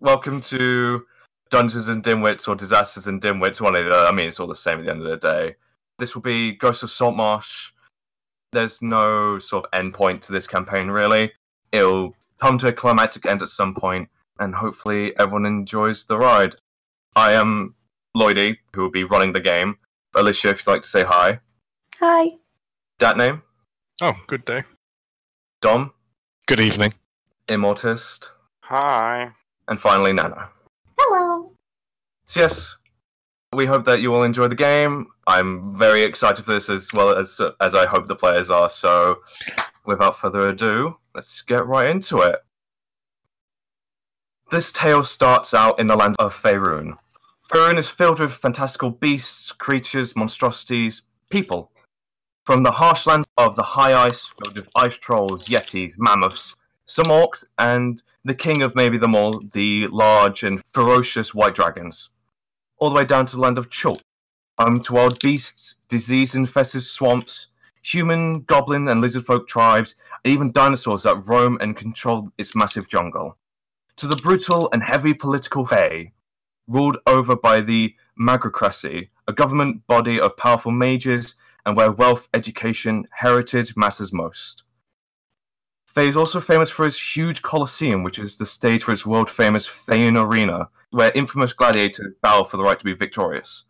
Welcome to Dungeons and Dimwits or Disasters and Dimwits. One of the, I mean, it's all the same at the end of the day. This will be Ghost of Saltmarsh. There's no sort of end point to this campaign, really. It'll come to a climactic end at some point, and hopefully everyone enjoys the ride. I am Lloydie, who will be running the game. Alicia, if you'd like to say hi. Hi. Dat name? Oh, good day. Dom? Good evening. Immortist? Hi. And finally, Nana. Hello. So yes, we hope that you all enjoy the game. I'm very excited for this as well as as I hope the players are. So, without further ado, let's get right into it. This tale starts out in the land of Faerun. Faerun is filled with fantastical beasts, creatures, monstrosities, people. From the harsh land of the high ice, filled with ice trolls, yetis, mammoths, some orcs, and the king of maybe them all, the large and ferocious white dragons. All the way down to the land of Chult, home to wild beasts, disease-infested swamps, human, goblin, and lizard folk tribes, and even dinosaurs that roam and control its massive jungle. To the brutal and heavy political Fae, ruled over by the Magocracy, a government body of powerful mages and where wealth, education, heritage matters most. Fae is also famous for its huge Colosseum, which is the stage for its world famous Faein Arena, where infamous gladiators battle for the right to be victorious.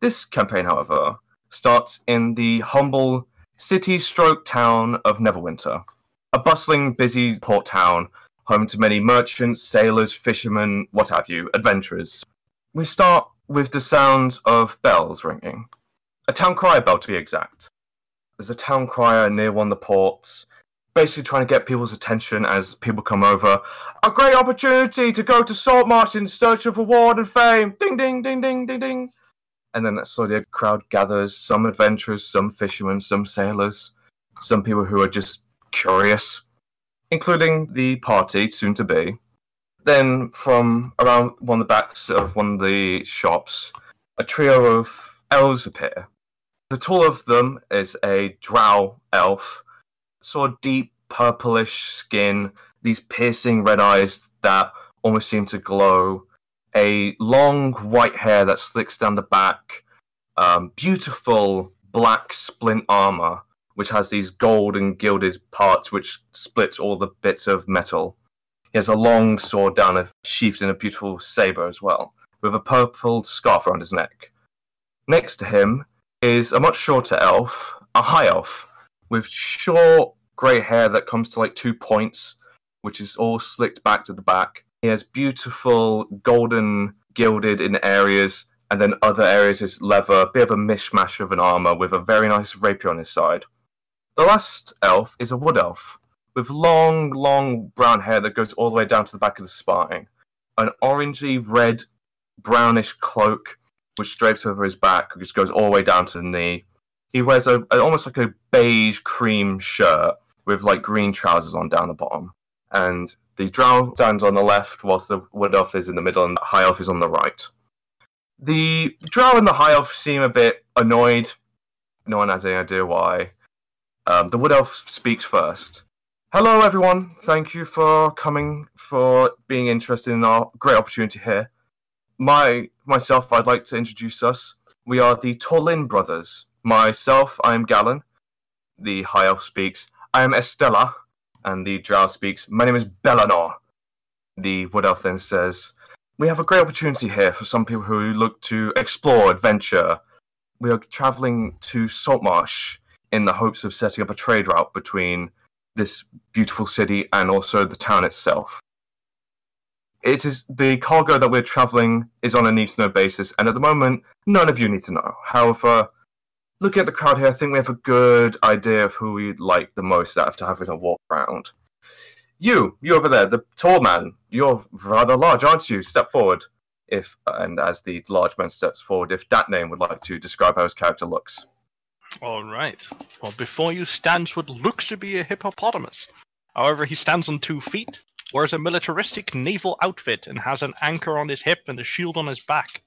This campaign, however, starts in the humble city stroke town of Neverwinter, a bustling, busy port town, home to many merchants, sailors, fishermen, what have you, adventurers. We start with the sounds of bells ringing. A town crier bell, to be exact. There's a town crier near one of the ports, basically trying to get people's attention as people come over. A great opportunity to go to Saltmarsh in search of reward and fame. Ding, ding, ding, ding, ding, ding. And then slowly a crowd gathers. Some adventurers, some fishermen, some sailors, some people who are just curious, including the party soon to be. Then, from around one of the backs of one of the shops, a trio of elves appear. The tall of them is a drow elf sort of deep purplish skin, these piercing red eyes that almost seem to glow, a long white hair that slicks down the back, um, beautiful black splint armor, which has these gold and gilded parts which splits all the bits of metal. He has a long sword down a sheathed in a beautiful saber as well, with a purple scarf around his neck. Next to him is a much shorter elf, a high elf, with short grey hair that comes to like two points, which is all slicked back to the back. He has beautiful golden gilded in areas, and then other areas is leather, a bit of a mishmash of an armor with a very nice rapier on his side. The last elf is a wood elf with long, long brown hair that goes all the way down to the back of the spine, an orangey red, brownish cloak which drapes over his back, which goes all the way down to the knee. He wears a, a almost like a beige cream shirt with like green trousers on down the bottom. And the drow stands on the left, whilst the wood elf is in the middle, and the high elf is on the right. The drow and the high elf seem a bit annoyed. No one has any idea why. Um, the wood elf speaks first. Hello, everyone. Thank you for coming, for being interested in our great opportunity here. My myself, I'd like to introduce us. We are the Torlin brothers. Myself, I am Galen. The high elf speaks. I am Estella. And the drow speaks. My name is Bellanor. The wood elf then says, We have a great opportunity here for some people who look to explore, adventure. We are traveling to Saltmarsh in the hopes of setting up a trade route between this beautiful city and also the town itself. It is the cargo that we're traveling is on a need to know basis, and at the moment, none of you need to know. However, looking at the crowd here, I think we have a good idea of who we'd like the most after having a walk around. You, you over there, the tall man, you're rather large, aren't you? Step forward. If and as the large man steps forward, if that name would like to describe how his character looks. All right. Well, before you stands what looks to be a hippopotamus. However, he stands on two feet, wears a militaristic naval outfit, and has an anchor on his hip and a shield on his back.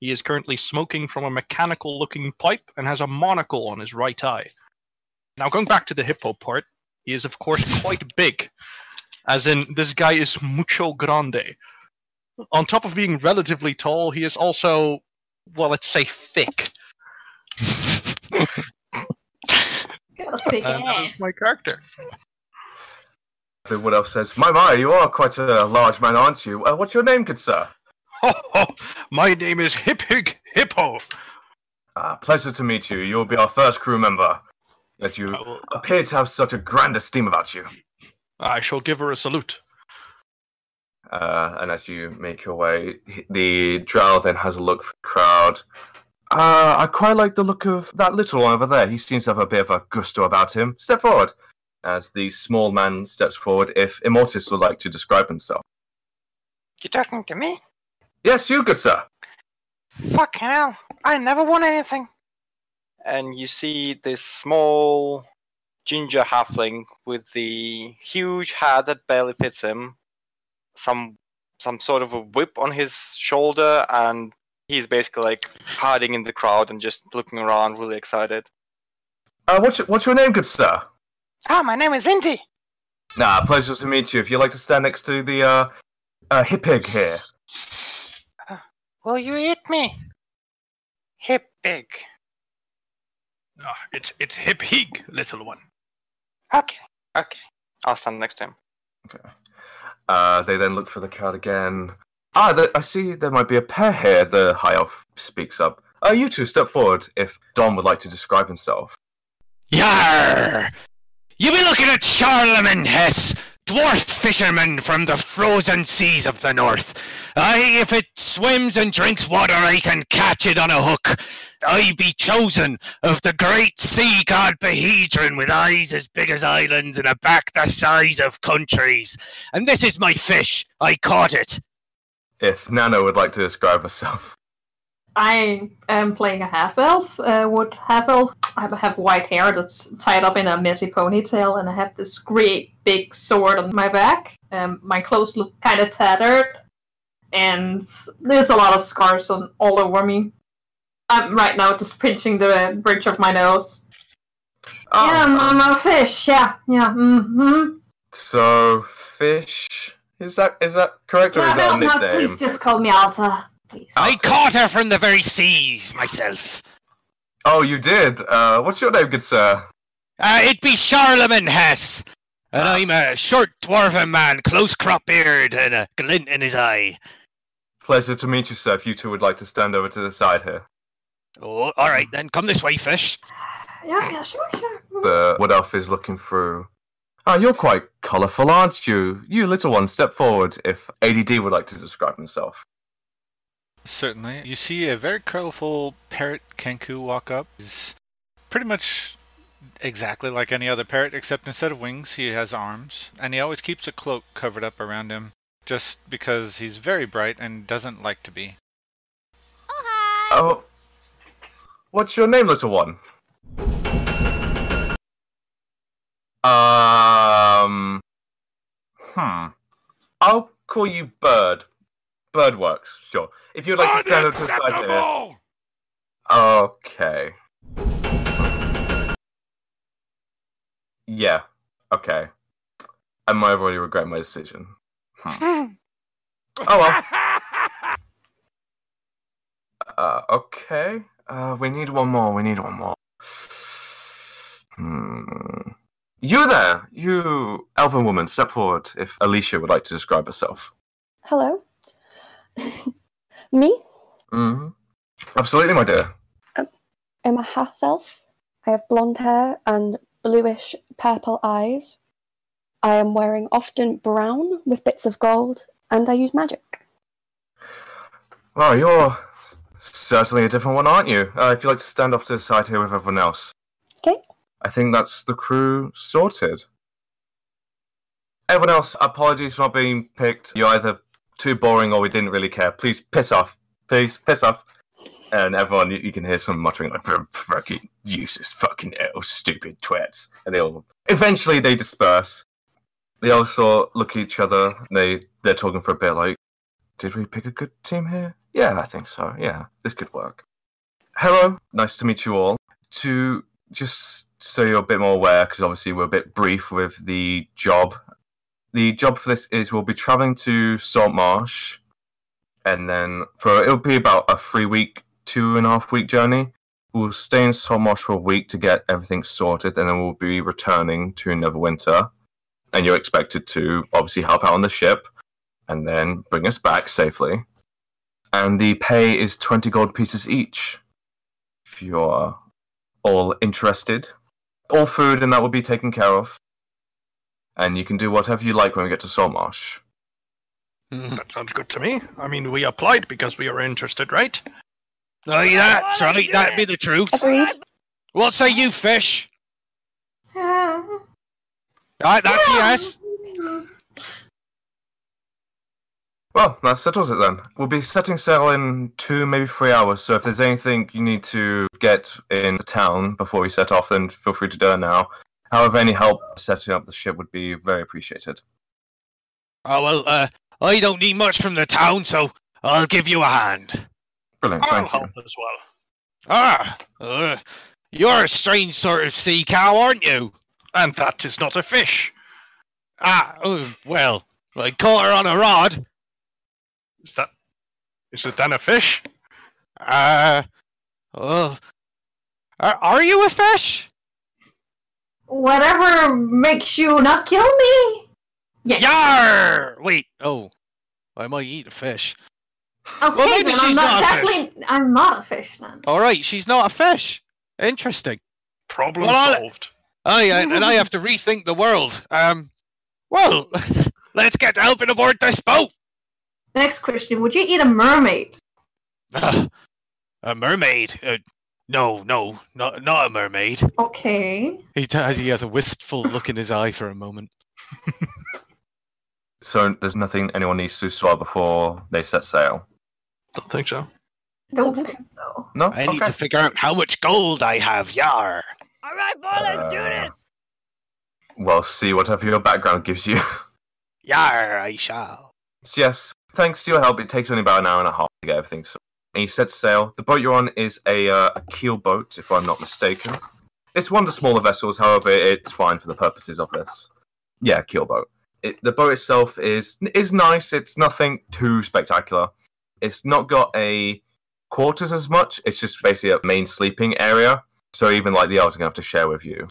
He is currently smoking from a mechanical looking pipe and has a monocle on his right eye. Now, going back to the hippo part, he is, of course, quite big. As in, this guy is mucho grande. on top of being relatively tall, he is also, well, let's say thick. Got And that is my character. The Wood Elf says, My, my, you are quite a large man, aren't you? Uh, what's your name, good sir? Ho, ho, my name is Hip Hig Hippo. Ah, pleasure to meet you. You'll be our first crew member. That you will, appear to have such a grand esteem about you. I shall give her a salute. Uh, and as you make your way, the drow then has a look for the crowd. Uh, I quite like the look of that little one over there. He seems to have a bit of a gusto about him. Step forward. As the small man steps forward, if Immortus would like to describe himself. You talking to me? Yes, you, good sir. Fucking hell! I never won anything. And you see this small ginger halfling with the huge hat that barely fits him, some some sort of a whip on his shoulder, and he's basically like hiding in the crowd and just looking around, really excited. Uh, what's, your, what's your name, good sir? Ah, my name is Indy. Nah, pleasure to meet you. If you'd like to stand next to the uh, uh, hippig here. Will you eat me? Hip big. Ah, it's it's Hip Hig, little one. Okay, okay. I'll stand next to him. Okay. Uh, they then look for the card again. Ah, th- I see there might be a pair here. The high elf speaks up. Uh, you two step forward if Don would like to describe himself. Yar! You be looking at Charlemagne Hess, dwarf fisherman from the frozen seas of the north. I, if it swims and drinks water, I can catch it on a hook. I be chosen of the great sea god Behedron with eyes as big as islands and a back the size of countries. And this is my fish. I caught it. If Nano would like to describe herself. I am playing a half elf, uh, wood half elf. I have white hair that's tied up in a messy ponytail, and I have this great big sword on my back. Um, my clothes look kind of tattered, and there's a lot of scars on all over me. I'm right now just pinching the bridge of my nose. yeah, I'm, I'm a fish. Yeah, yeah. Mm-hmm. So fish is that is that correct or No, is that no, a no, nickname? please just call me Alta. Please. I caught her from the very seas myself. Oh, you did. Uh, what's your name, good sir? Uh, it be Charlemagne Hess. And I'm a short dwarven man, close crop beard, and a glint in his eye. Pleasure to meet you, sir. If you two would like to stand over to the side here. Oh, all right then. Come this way, fish. Yeah, yeah, sure, sure. Mm. The wood elf is looking through. Ah, you're quite colourful, aren't you? You little one, step forward if ADD would like to describe himself. Certainly. You see a very colorful parrot Kenku walk up. He's pretty much exactly like any other parrot, except instead of wings, he has arms. And he always keeps a cloak covered up around him, just because he's very bright and doesn't like to be. Oh, what's your name, little one? Um, hmm. I'll call you Bird. Bird works, sure. If you'd like to stand up to the side here. Okay. Yeah. Okay. I might have already regret my decision. Hmm. Oh well. Uh, okay. Uh, we need one more. We need one more. Hmm. You there, you elven woman, step forward if Alicia would like to describe herself. Hello? Me? hmm Absolutely, my dear. I'm a half elf. I have blonde hair and bluish purple eyes. I am wearing often brown with bits of gold, and I use magic. Well, you're certainly a different one, aren't you? Uh, if you'd like to stand off to the side here with everyone else. Okay. I think that's the crew sorted. Everyone else, apologies for not being picked. You're either too boring or we didn't really care. Please piss off. Please piss off. And everyone, you, you can hear some muttering like, "Fuck- fucking useless, fucking ill, stupid twats. And they all, eventually they disperse. They also look at each other. They, they're talking for a bit like, did we pick a good team here? Yeah, I think so. Yeah, this could work. Hello, nice to meet you all. To just so you're a bit more aware, because obviously we're a bit brief with the job. The job for this is we'll be traveling to Saltmarsh and then for it'll be about a three week, two and a half week journey. We'll stay in Saltmarsh for a week to get everything sorted, and then we'll be returning to Neverwinter. And you're expected to obviously help out on the ship, and then bring us back safely. And the pay is twenty gold pieces each. If you're all interested, all food and that will be taken care of. And you can do whatever you like when we get to Saltmarsh. Hmm. That sounds good to me. I mean, we applied because we are interested, right? Aye, that's right. That'd be the truth. Agreed. What say you, fish? Uh, Right, that's a yeah. yes. Well, that settles it then. We'll be setting sail in two, maybe three hours. So if there's anything you need to get in the town before we set off, then feel free to do it now. However, any help setting up the ship would be very appreciated. Oh well, uh, I don't need much from the town, so I'll give you a hand. Brilliant, I'll thank you. help as well. Ah, uh, you're a strange sort of sea cow, aren't you? And that is not a fish. Ah, oh, well, I caught her on a rod. Is that? Is it then a fish? Uh, well, are, are you a fish? Whatever makes you not kill me. Yes. Yar! Wait, oh, I might eat a fish. Okay, Well, maybe then I'm she's not, not a fish. definitely. I'm not a fish then. All right, she's not a fish. Interesting. Problem Well, solved. I and and I have to rethink the world. Um, well, let's get helping aboard this boat. Next question: Would you eat a mermaid? Ah, a mermaid? Uh, no, no, not not a mermaid. Okay. He t- he has a wistful look in his eye for a moment. So there's nothing anyone needs to sort before they set sail. Don't think so. Don't think so. No, I need to figure out how much gold I have. Yar! All right, boy, let's do Uh, this. Well, see whatever your background gives you. Yar! I shall. So yes, thanks to your help, it takes only about an hour and a half to get everything sorted. And you set sail. The boat you're on is a, uh, a keel boat, if I'm not mistaken. It's one of the smaller vessels, however, it's fine for the purposes of this. Yeah, keel boat. It, the boat itself is is nice. It's nothing too spectacular. It's not got a quarters as much. It's just basically a main sleeping area. So even like the elves are gonna have to share with you.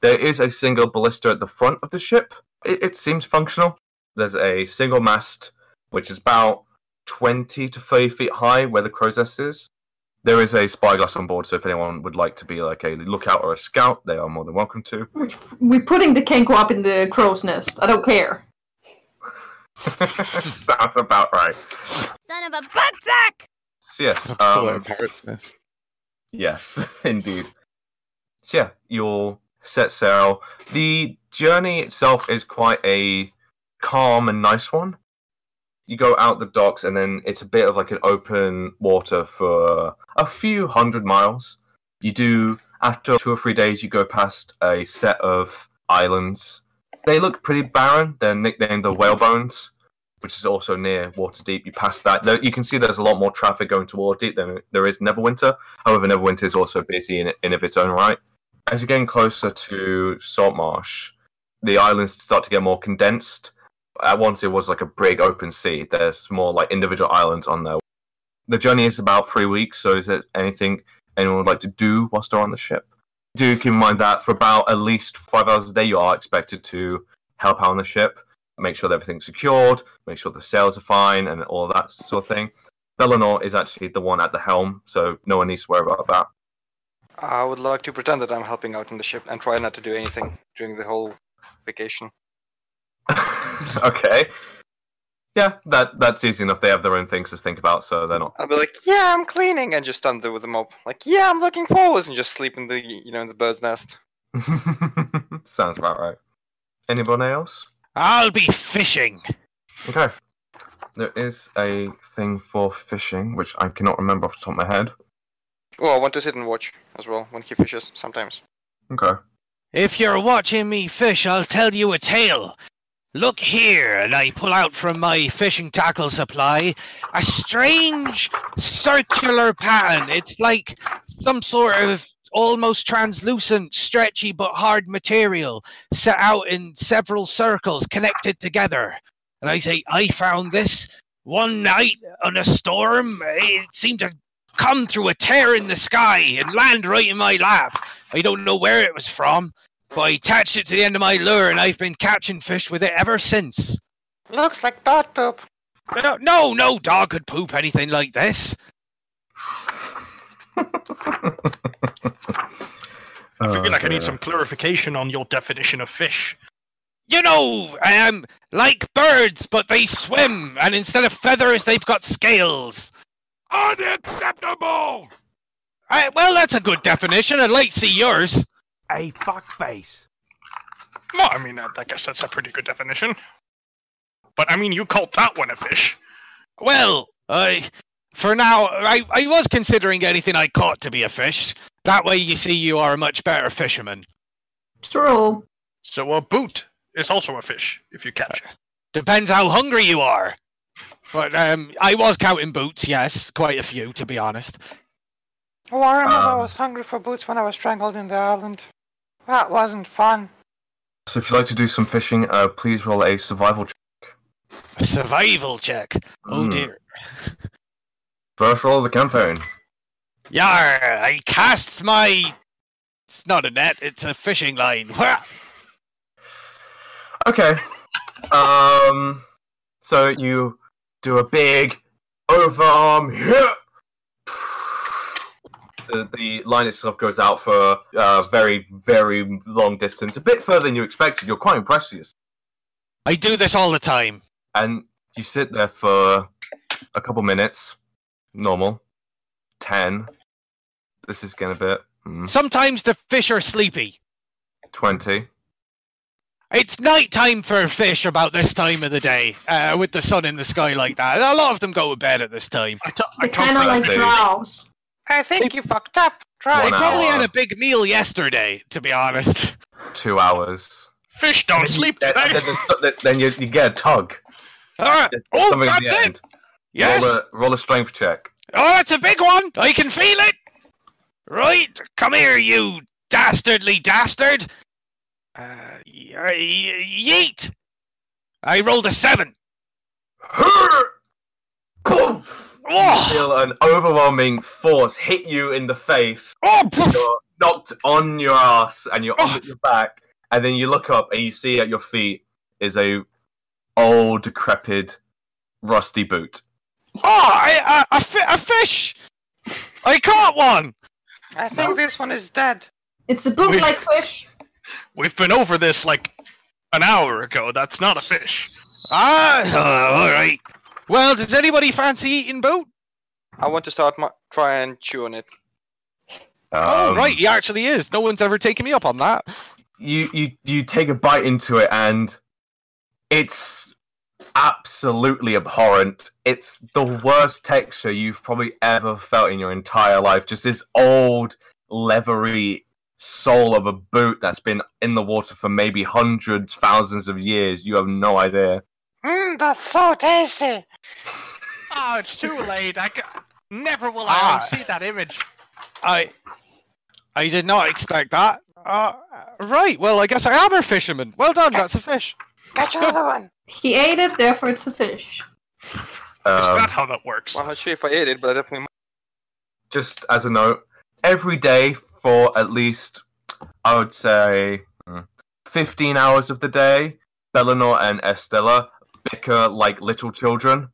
There is a single ballista at the front of the ship. It, it seems functional. There's a single mast, which is about 20 to 30 feet high where the crow's nest is. There is a spyglass on board, so if anyone would like to be like a lookout or a scout, they are more than welcome to. We're putting the Kenku up in the crow's nest. I don't care. Sounds about right. Son of a butt sack! So yes, Call um, parrot's nest. yes, indeed. So yeah, you'll set sail. The journey itself is quite a calm and nice one. You go out the docks, and then it's a bit of like an open water for a few hundred miles. You do after two or three days, you go past a set of islands. They look pretty barren. They're nicknamed the Whalebones, which is also near Waterdeep. You pass that, you can see there's a lot more traffic going to Waterdeep than there is Neverwinter. However, Neverwinter is also busy in, in of its own right. As you're getting closer to Saltmarsh, the islands start to get more condensed. At once, it was like a big open sea. There's more like individual islands on there. The journey is about three weeks, so is there anything anyone would like to do whilst they're on the ship? Do keep in mind that for about at least five hours a day, you are expected to help out on the ship, make sure that everything's secured, make sure the sails are fine, and all that sort of thing. Bellinor is actually the one at the helm, so no one needs to worry about that. I would like to pretend that I'm helping out on the ship and try not to do anything during the whole vacation. okay. Yeah, that that's easy enough. They have their own things to think about, so they're not. I'll be like, "Yeah, I'm cleaning," and just stand there with the mop, like, "Yeah, I'm looking forwards," and just sleep in the, you know, in the bird's nest. Sounds about right. Anyone else? I'll be fishing. Okay. There is a thing for fishing, which I cannot remember off the top of my head. Oh, I want to sit and watch as well when he fishes sometimes. Okay. If you're watching me fish, I'll tell you a tale. Look here, and I pull out from my fishing tackle supply a strange circular pattern. It's like some sort of almost translucent, stretchy but hard material set out in several circles connected together. And I say, I found this one night on a storm, it seemed to come through a tear in the sky and land right in my lap. I don't know where it was from, but I attached it to the end of my lure and I've been catching fish with it ever since. Looks like dog poop. No, no, no dog could poop anything like this. I feel Oh, like I need some clarification on your definition of fish. You know, um, like birds, but they swim, and instead of feathers, they've got scales. Unacceptable! I, well, that's a good definition. I'd like to see yours. A fuckface. Well, I mean, I I guess that's a pretty good definition. But I mean, you called that one a fish. Well, I, for now, I, I was considering anything I caught to be a fish. That way, you see, you are a much better fisherman. True. So a boot is also a fish if you catch it. Depends how hungry you are. But um, I was counting boots, yes, quite a few, to be honest. Oh, I remember I Um, was hungry for boots when I was strangled in the island. That wasn't fun. So if you'd like to do some fishing, uh, please roll a survival check. A survival check. Oh Mm. dear. First roll of the campaign. Yar! I cast my. It's not a net. It's a fishing line. Wha- Okay. Um. So you do a big overarm hit. The, the line itself goes out for a very, very long distance, a bit further than you expected. You're quite impressed with yourself. I do this all the time. And you sit there for a couple minutes. Normal. Ten. This is getting a bit. mm, Sometimes the fish are sleepy. Twenty. It's night time for fish about this time of the day, uh, with the sun in the sky like that. A lot of them go to bed at this time. I t- I They kind of like they- drows. I think you fucked up. Try. One They probably hour. had a big meal yesterday, to be honest. Two hours. fish don't then sleep, do then, they? then, then you, you get a tug. Alright. There's Oh, that's it. end. Yes. Roll a, roll a strength check. Oh, that's a big one. I can feel it. Right, come here, you dastardly dastard. Uh, y- y- yeet. I rolled a seven. Poof! You Oh, feel an overwhelming force hit you in the face. oh. You're knocked on your ass and you're on your back. And then you look up and you see at your feet is a old, decrepit, rusty boot. Oh, I, a, a, fi- a fish. I caught one. I think this one is dead. It's a boot like fish. We've been over this like an hour ago. That's not a fish. Ah, uh, all right. Well, does anybody fancy eating boot? I want to start my try and chew on it. oh, Um, right, he actually is. No one's ever taken me up on that. you you you take a bite into it and it's absolutely abhorrent. It's the worst texture you've probably ever felt in your entire life. Just this old, leathery sole of a boot that's been in the water for maybe hundreds, thousands of years. You have no idea. Mmm, that's so tasty. Oh, it's too late. I ca- never will I Ah. I see that image. I, I did not expect that. Uh, right. Well, I guess I am a fisherman. Well done. That's a fish. Catch another one. He ate it, therefore it's a fish. Is Um, that how that works? Well, I'm not sure if I ate it, but I definitely. just as a note, every day for at least, I would say, hmm, 15 hours of the day, Bellinor and Estella bicker like little children.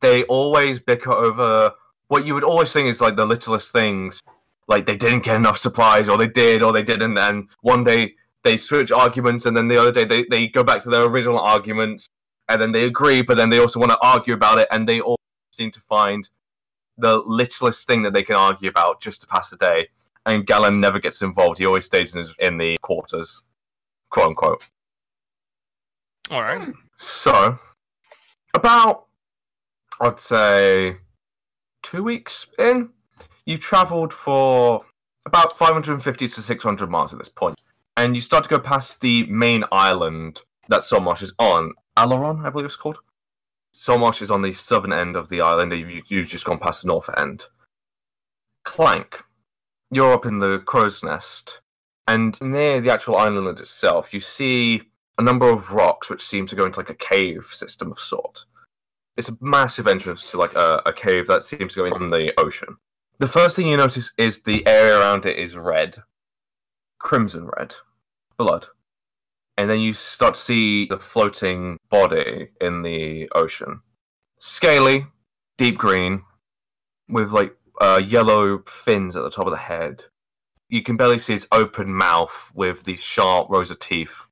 They always bicker over what you would always think is like the littlest things. Like they didn't get enough supplies, or they did, or they didn't. And one day they switch arguments, and then the other day they, they go back to their original arguments, and then they agree, but then they also want to argue about it, and they all seem to find the littlest thing that they can argue about just to pass the day. And Galen never gets involved. He always stays in, his, in the quarters, quote unquote. All right. Hmm. So, about, I'd say, two weeks in, you've travelled for about 550 to 600 miles at this point, and you start to go past the main island that Saltmarsh is on. Alaron, I believe it's called. Saltmarsh is on the southern end of the island, and you, you've just gone past the north end. Clank, you're up in the crow's nest, and near the actual island itself, you see a number of rocks which seem to go into like a cave system of sort. It's a massive entrance to like a, a cave that seems to go in the ocean. The first thing you notice is the area around it is red, crimson red, blood. And then you start to see the floating body in the ocean. Scaly, deep green, with like uh, yellow fins at the top of the head. You can barely see its open mouth with these sharp rows of teeth.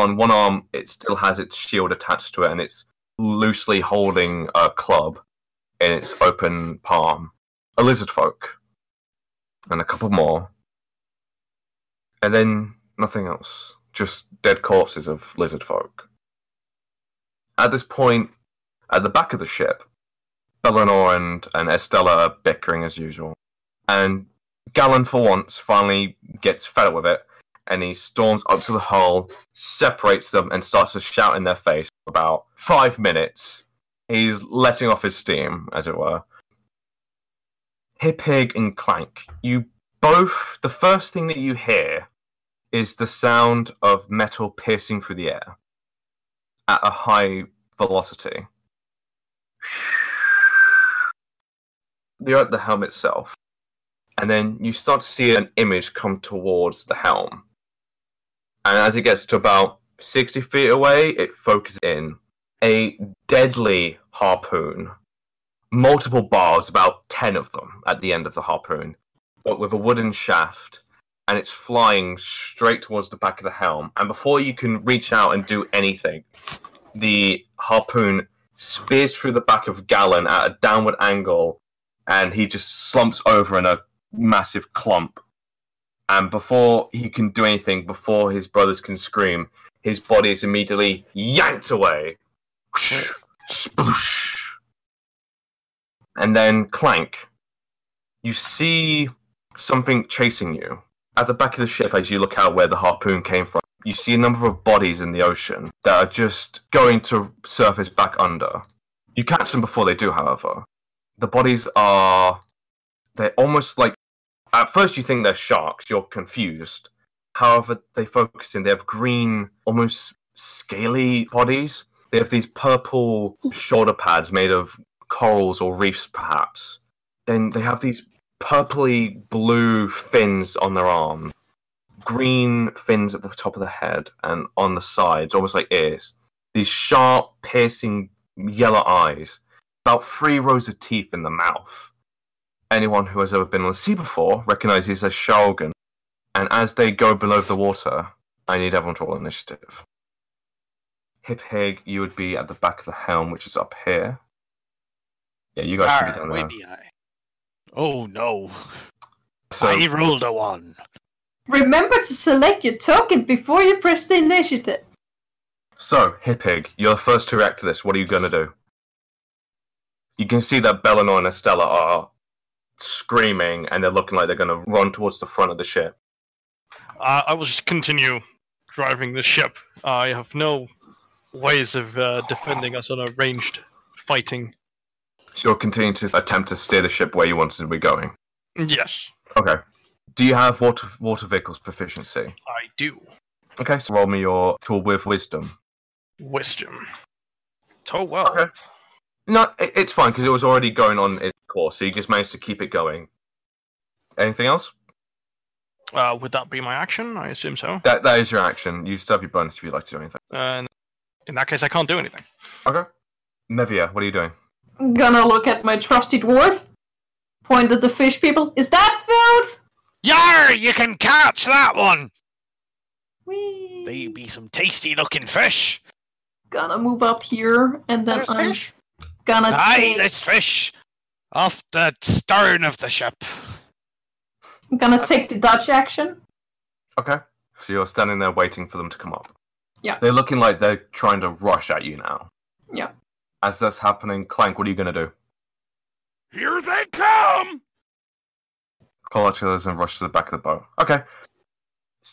On one arm, it still has its shield attached to it, and it's loosely holding a club in its open palm. A lizard folk, and a couple more, and then nothing else. Just dead corpses of lizard folk. At this point, at the back of the ship, Bellinor and, and Estella are bickering as usual. And Gallon, for once, finally gets fed up with it, and he storms up to the hull, separates them, and starts to shout in their face for about five minutes. He's letting off his steam, as it were. Hip Hig and Clank, you both, the first thing that you hear is the sound of metal piercing through the air at a high velocity. You're at the helm itself, and then you start to see an image come towards the helm. And as it gets to about 60 feet away, it focuses in a deadly harpoon. Multiple bars, about 10 of them at the end of the harpoon, but with a wooden shaft and it's flying straight towards the back of the helm. And before you can reach out and do anything, the harpoon spears through the back of Gallon at a downward angle, and he just slumps over in a massive clump. And before he can do anything, before his brothers can scream, his body is immediately yanked away. Sploosh. And then clank. You see something chasing you at the back of the ship, as you look out where the harpoon came from, you see a number of bodies in the ocean that are just going to surface back under. You catch them before they do, however. The bodies are. They're almost like. At first, you think they're sharks, you're confused. However, they focus in, they have green, almost scaly bodies. They have these purple shoulder pads made of corals or reefs, perhaps. Then they have these purpley blue fins on their arm, green fins at the top of the head and on the sides, almost like ears. These sharp, piercing yellow eyes, about three rows of teeth in the mouth. Anyone who has ever been on the sea before recognizes as Sahuagin. And as they go below the water, I need everyone to roll initiative. Hip Hig, you would be at the back of the helm, which is up here. Yeah, you guys can be Arr, down way there. behind. Oh no. So, I rolled a one. Remember to select your token before you press the initiative. So, Hippig, you're the first to react to this. What are you going to do? You can see that Bellinor and Estella are screaming and they're looking like they're going to run towards the front of the ship. Uh, I will just continue driving the ship. I have no ways of uh, defending us on a ranged fighting. So you're continuing to attempt to steer the ship where you wanted to be going. Yes, Okay. Do you have water water vehicles proficiency? I do. Okay, so roll me your tool with wisdom. Wisdom. Oh well. Okay. No, it, it's fine because it was already going on its course, so you just managed to keep it going. Anything else? Uh, would that be my action? I assume so. That that is your action. You still have your bonus if you'd like to do anything. And in that case, I can't do anything. Okay. Mevia, what are you doing? I'm gonna look at my trusty dwarf. Point at the fish people. Is that food? Yar! You can catch that one! Whee! They be some tasty looking fish. Gonna move up here and then There's I'm fish. Gonna Aye, take, there's fish off the stern of the ship. I'm gonna take the dodge action. Okay. So you're standing there waiting for them to come up. Yeah. They're looking like they're trying to rush at you now. Yeah. As that's happening, Clank, what are you going to do? Here they come! Call out to others and rush to the back of the boat. Okay.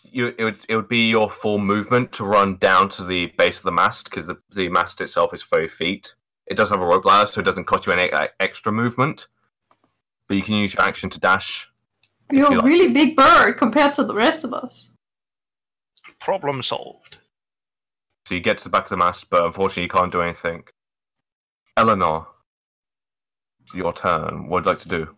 You, it, would, it would be your full movement to run down to the base of the mast because the, the mast itself is 30 feet. It does have a rope ladder, so it doesn't cost you any uh, extra movement. But you can use your action to dash. You're you a like. really big bird compared to the rest of us. Problem solved. So you get to the back of the mast, but unfortunately you can't do anything. Eleanor, your turn. What would you like to do?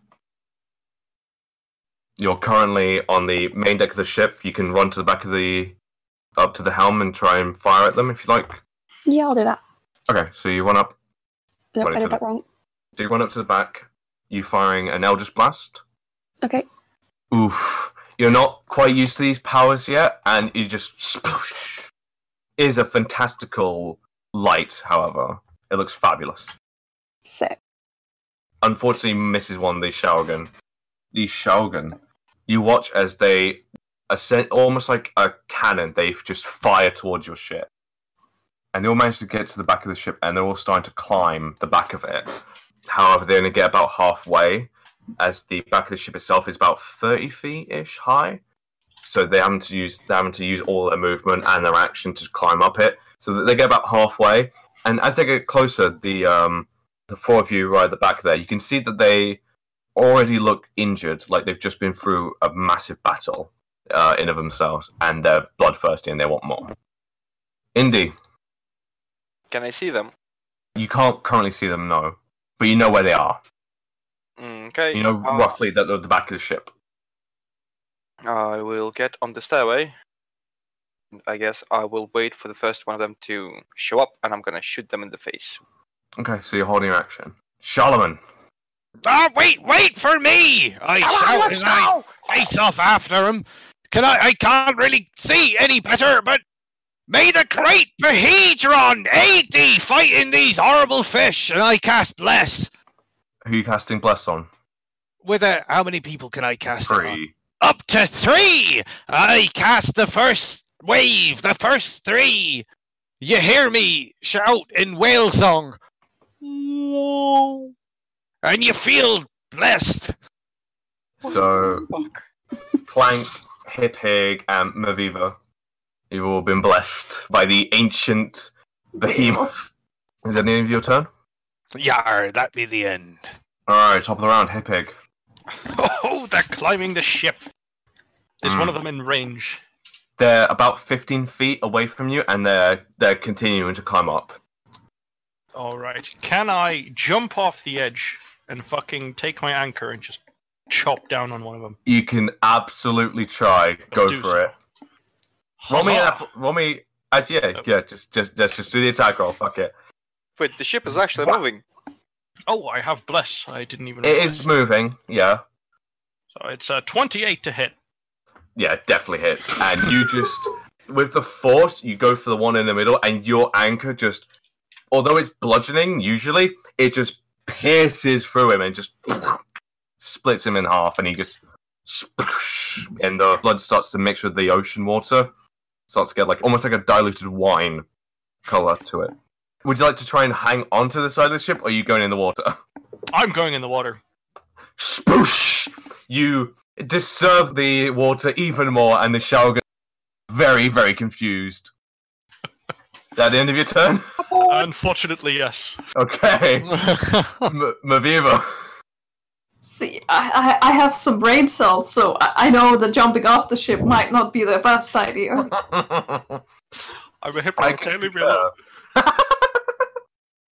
You're currently on the main deck of the ship. You can run to the back of the up to the helm and try and fire at them if you like. Yeah, I'll do that. Okay, so you run up. No, Right I did that wrong. You run up to the back. You firing an Eldritch Blast. Okay. Oof. You're not quite used to these powers yet, and you just sploosh. It is a fantastical light, however. It looks fabulous. Sick. Unfortunately, misses one the these Sahuagin. These Sahuagin. You watch as they ascend, almost like a cannon, they just fire towards your ship. And they all manage to get to the back of the ship, and they're all starting to climb the back of it. However, they only get about halfway, as the back of the ship itself is about thirty feet ish high. So they having to use they're having to use all their movement and their action to climb up it. So they get about halfway, and as they get closer, the um the four of you right at the back there, you can see that they already look injured, like they've just been through a massive battle uh, in of themselves, and they're bloodthirsty and they want more. Indy, Can I see them? you can't currently see them, no, but you know where they are. Mm, Okay. You know uh, roughly that they're at the back of the ship. I will get on the stairway. I guess I will wait for the first one of them to show up, and I'm gonna shoot them in the face. Okay, so you're holding your action. Charlemagne, Ah, wait, wait for me! I shout as I face off after him. Can I? I can't really see any better, but may the great Behedron aid thee fighting these horrible fish, and I cast bless. who are you casting Bless on? With a how many people can I cast? it on? Three. Up to three! I cast the first wave, the first three! You hear me shout in whale song. And you feel blessed. So, Plank, Hip Hig, and Maviva, you've all been blessed by the ancient behemoth. Is that the end of your turn? Yar, that be the end. Alright, top of the round, Hip Hig. Oh, they're climbing the ship. Is one Mm. of them in range? They're about 15 feet away from you, and they're they're continuing to climb up. All right. Can I jump off the edge and fucking take my anchor and just chop down on one of them? You can absolutely try. Go for so. it. Roll me, an roll me. Actually, yeah, Oh. yeah. Just, just, just, just do the attack roll. Fuck it. Wait, the ship is actually What? moving. Oh, I have bless. I didn't even. It realize. is moving. Yeah, So it's uh, 28 to hit. yeah, it definitely hits. And you just, with the force, you go for the one in the middle, and your anchor just, although it's bludgeoning, usually it just pierces through him and just splits him in half, and he just, and the blood starts to mix with the ocean water, starts to get like almost like a diluted wine color to it. Would you like to try and hang onto the side of the ship, or are you going in the water? I'm going in the water. Spoosh! You disturb the water even more, and the Sahuagin very, very confused. Is that the end of your turn? Unfortunately, yes. Okay. M- Maviva. See, I, I, I have some brain cells, so I, I know that jumping off the ship might not be the best idea. I'm a hippo. I Okay, can leave me do alone. that.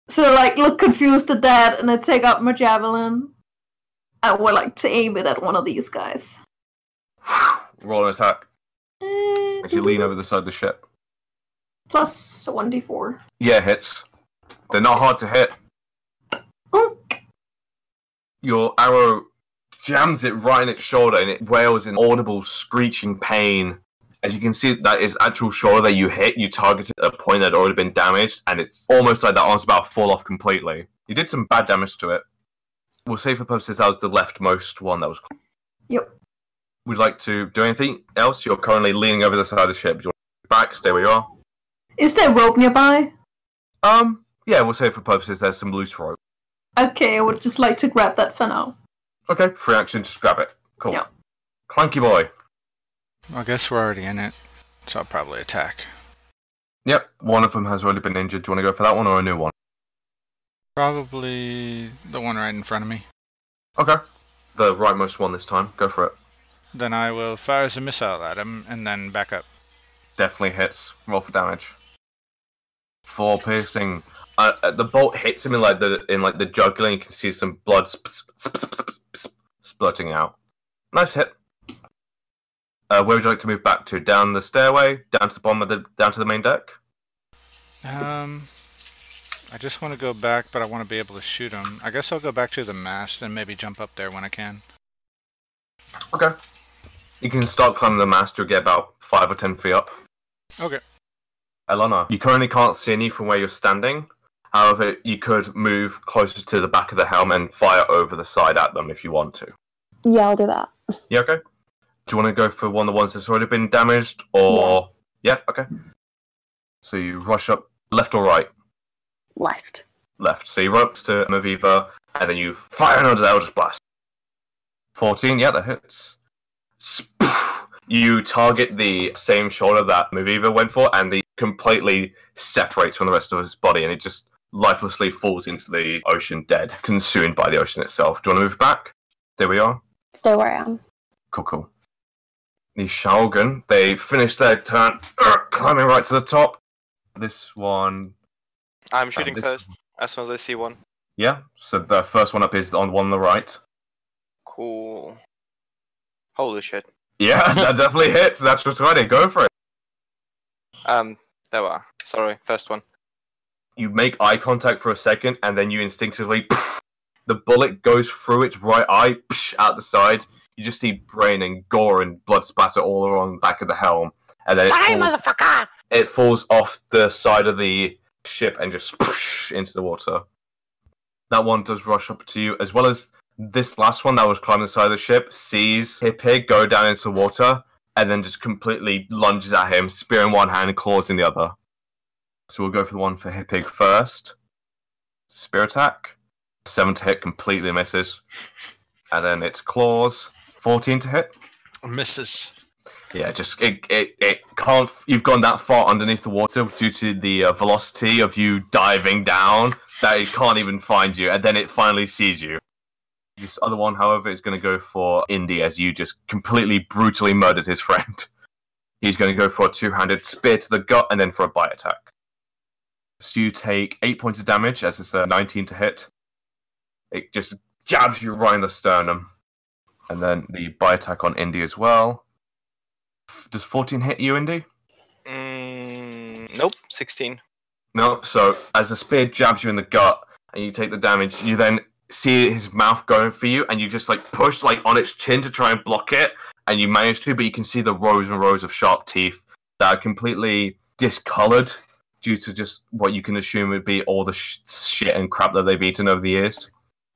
So, like, look confused at that, and I take out my javelin. I would like to aim it at one of these guys. Roll an attack Eh, as you lean over the side of the ship. Plus 1d4. Yeah, hits. They're not hard to hit. Oh, Your arrow jams it right in its shoulder and it wails in audible screeching pain. As you can see, that is actual shoulder that you hit. You targeted a point that had already been damaged, and it's almost like that arm's about to fall off completely. You did some bad damage to it. We'll say for purposes that was the leftmost one that was. Yep. Would you like to do anything else? You're currently leaning over the side of the ship. Do you want to back? Stay where you are. is there rope nearby? Um. Yeah, we'll say for purposes there's some loose rope. Okay, I would just like to grab that for now. Okay, free action. Just grab it. Cool. Yeah. Clanky boy. I guess we're already in it, so I'll probably attack. Yep, one of them has already been injured. Do you want to go for that one or a new one? Probably the one right in front of me. Okay. The rightmost one this time. Go for it. Then I will fire a missile at him and then back up. Definitely hits. Roll for damage. Four piercing. Uh, uh, the bolt hits him in like the in like the jugular. And you can see some blood sp- sp- sp- sp- sp- sp- splurting out. Nice hit. Uh, where would you like to move back to? Down the stairway, down to the bottom of the down to the main deck. Um, I just want to go back, but I want to be able to shoot him. I guess I'll go back to the mast and maybe jump up there when I can. Okay. You can start climbing the mast to get about five or ten feet up. Okay. Elena, you currently can't see any from where you're standing. However, you could move closer to the back of the helm and fire over the side at them if you want to. Yeah, I'll do that. Yeah, okay. Do you want to go for one of the ones that's already been damaged, or yeah, okay. So you rush up left or right? Left. Left. So you run up to Maviva, and then you fire another Eldritch Blast. 14, yeah, that hits. Spoof. You target the same shoulder that Maviva went for, and he completely separates from the rest of his body, and it just lifelessly falls into the ocean dead, consumed by the ocean itself. Do you want to move back? There we are. Stay where I am. Cool, cool. The Sahuagin, they finish their turn, uh, climbing right to the top. This one, I'm shooting this- first as soon as I see one. yeah. So the first one up is on one on the right. Cool. Holy shit. Yeah, that definitely hits. That's what's right. Go for it. Um, there we are. Sorry, first one. You make eye contact for a second, and then you instinctively, the bullet goes through its right eye, out the side. You just see brain and gore and blood splatter all along the back of the helm, and then it falls, motherfucker! it falls off the side of the ship and just into the water. That one does rush up to you, as well as this last one that was climbing the side of the ship sees Hip Pig go down into the water and then just completely lunges at him, spear in one hand and claws in the other. So we'll go for the one for Hip Pig first. Spear attack. Seven to hit completely misses. And then it's claws. 14 to hit. Misses. Yeah, just it, it, it can't. You've gone that far underneath the water due to the uh, velocity of you diving down that it can't even find you, and then it finally sees you. This other one, however, is going to go for Indy as you just completely brutally murdered his friend. He's going to go for a two-handed spear to the gut and then for a bite attack. So you take eight points of damage as it's a 19 to hit. It just jabs you right in the sternum, and then the bite attack on Indy as well. Does 14 hit you, Indy? Mm, nope, 16. No. So as the spear jabs you in the gut and you take the damage, you then see his mouth going for you, and you just like push like on its chin to try and block it, and you manage to, but you can see the rows and rows of sharp teeth that are completely discolored due to just what you can assume would be all the sh- shit and crap that they've eaten over the years.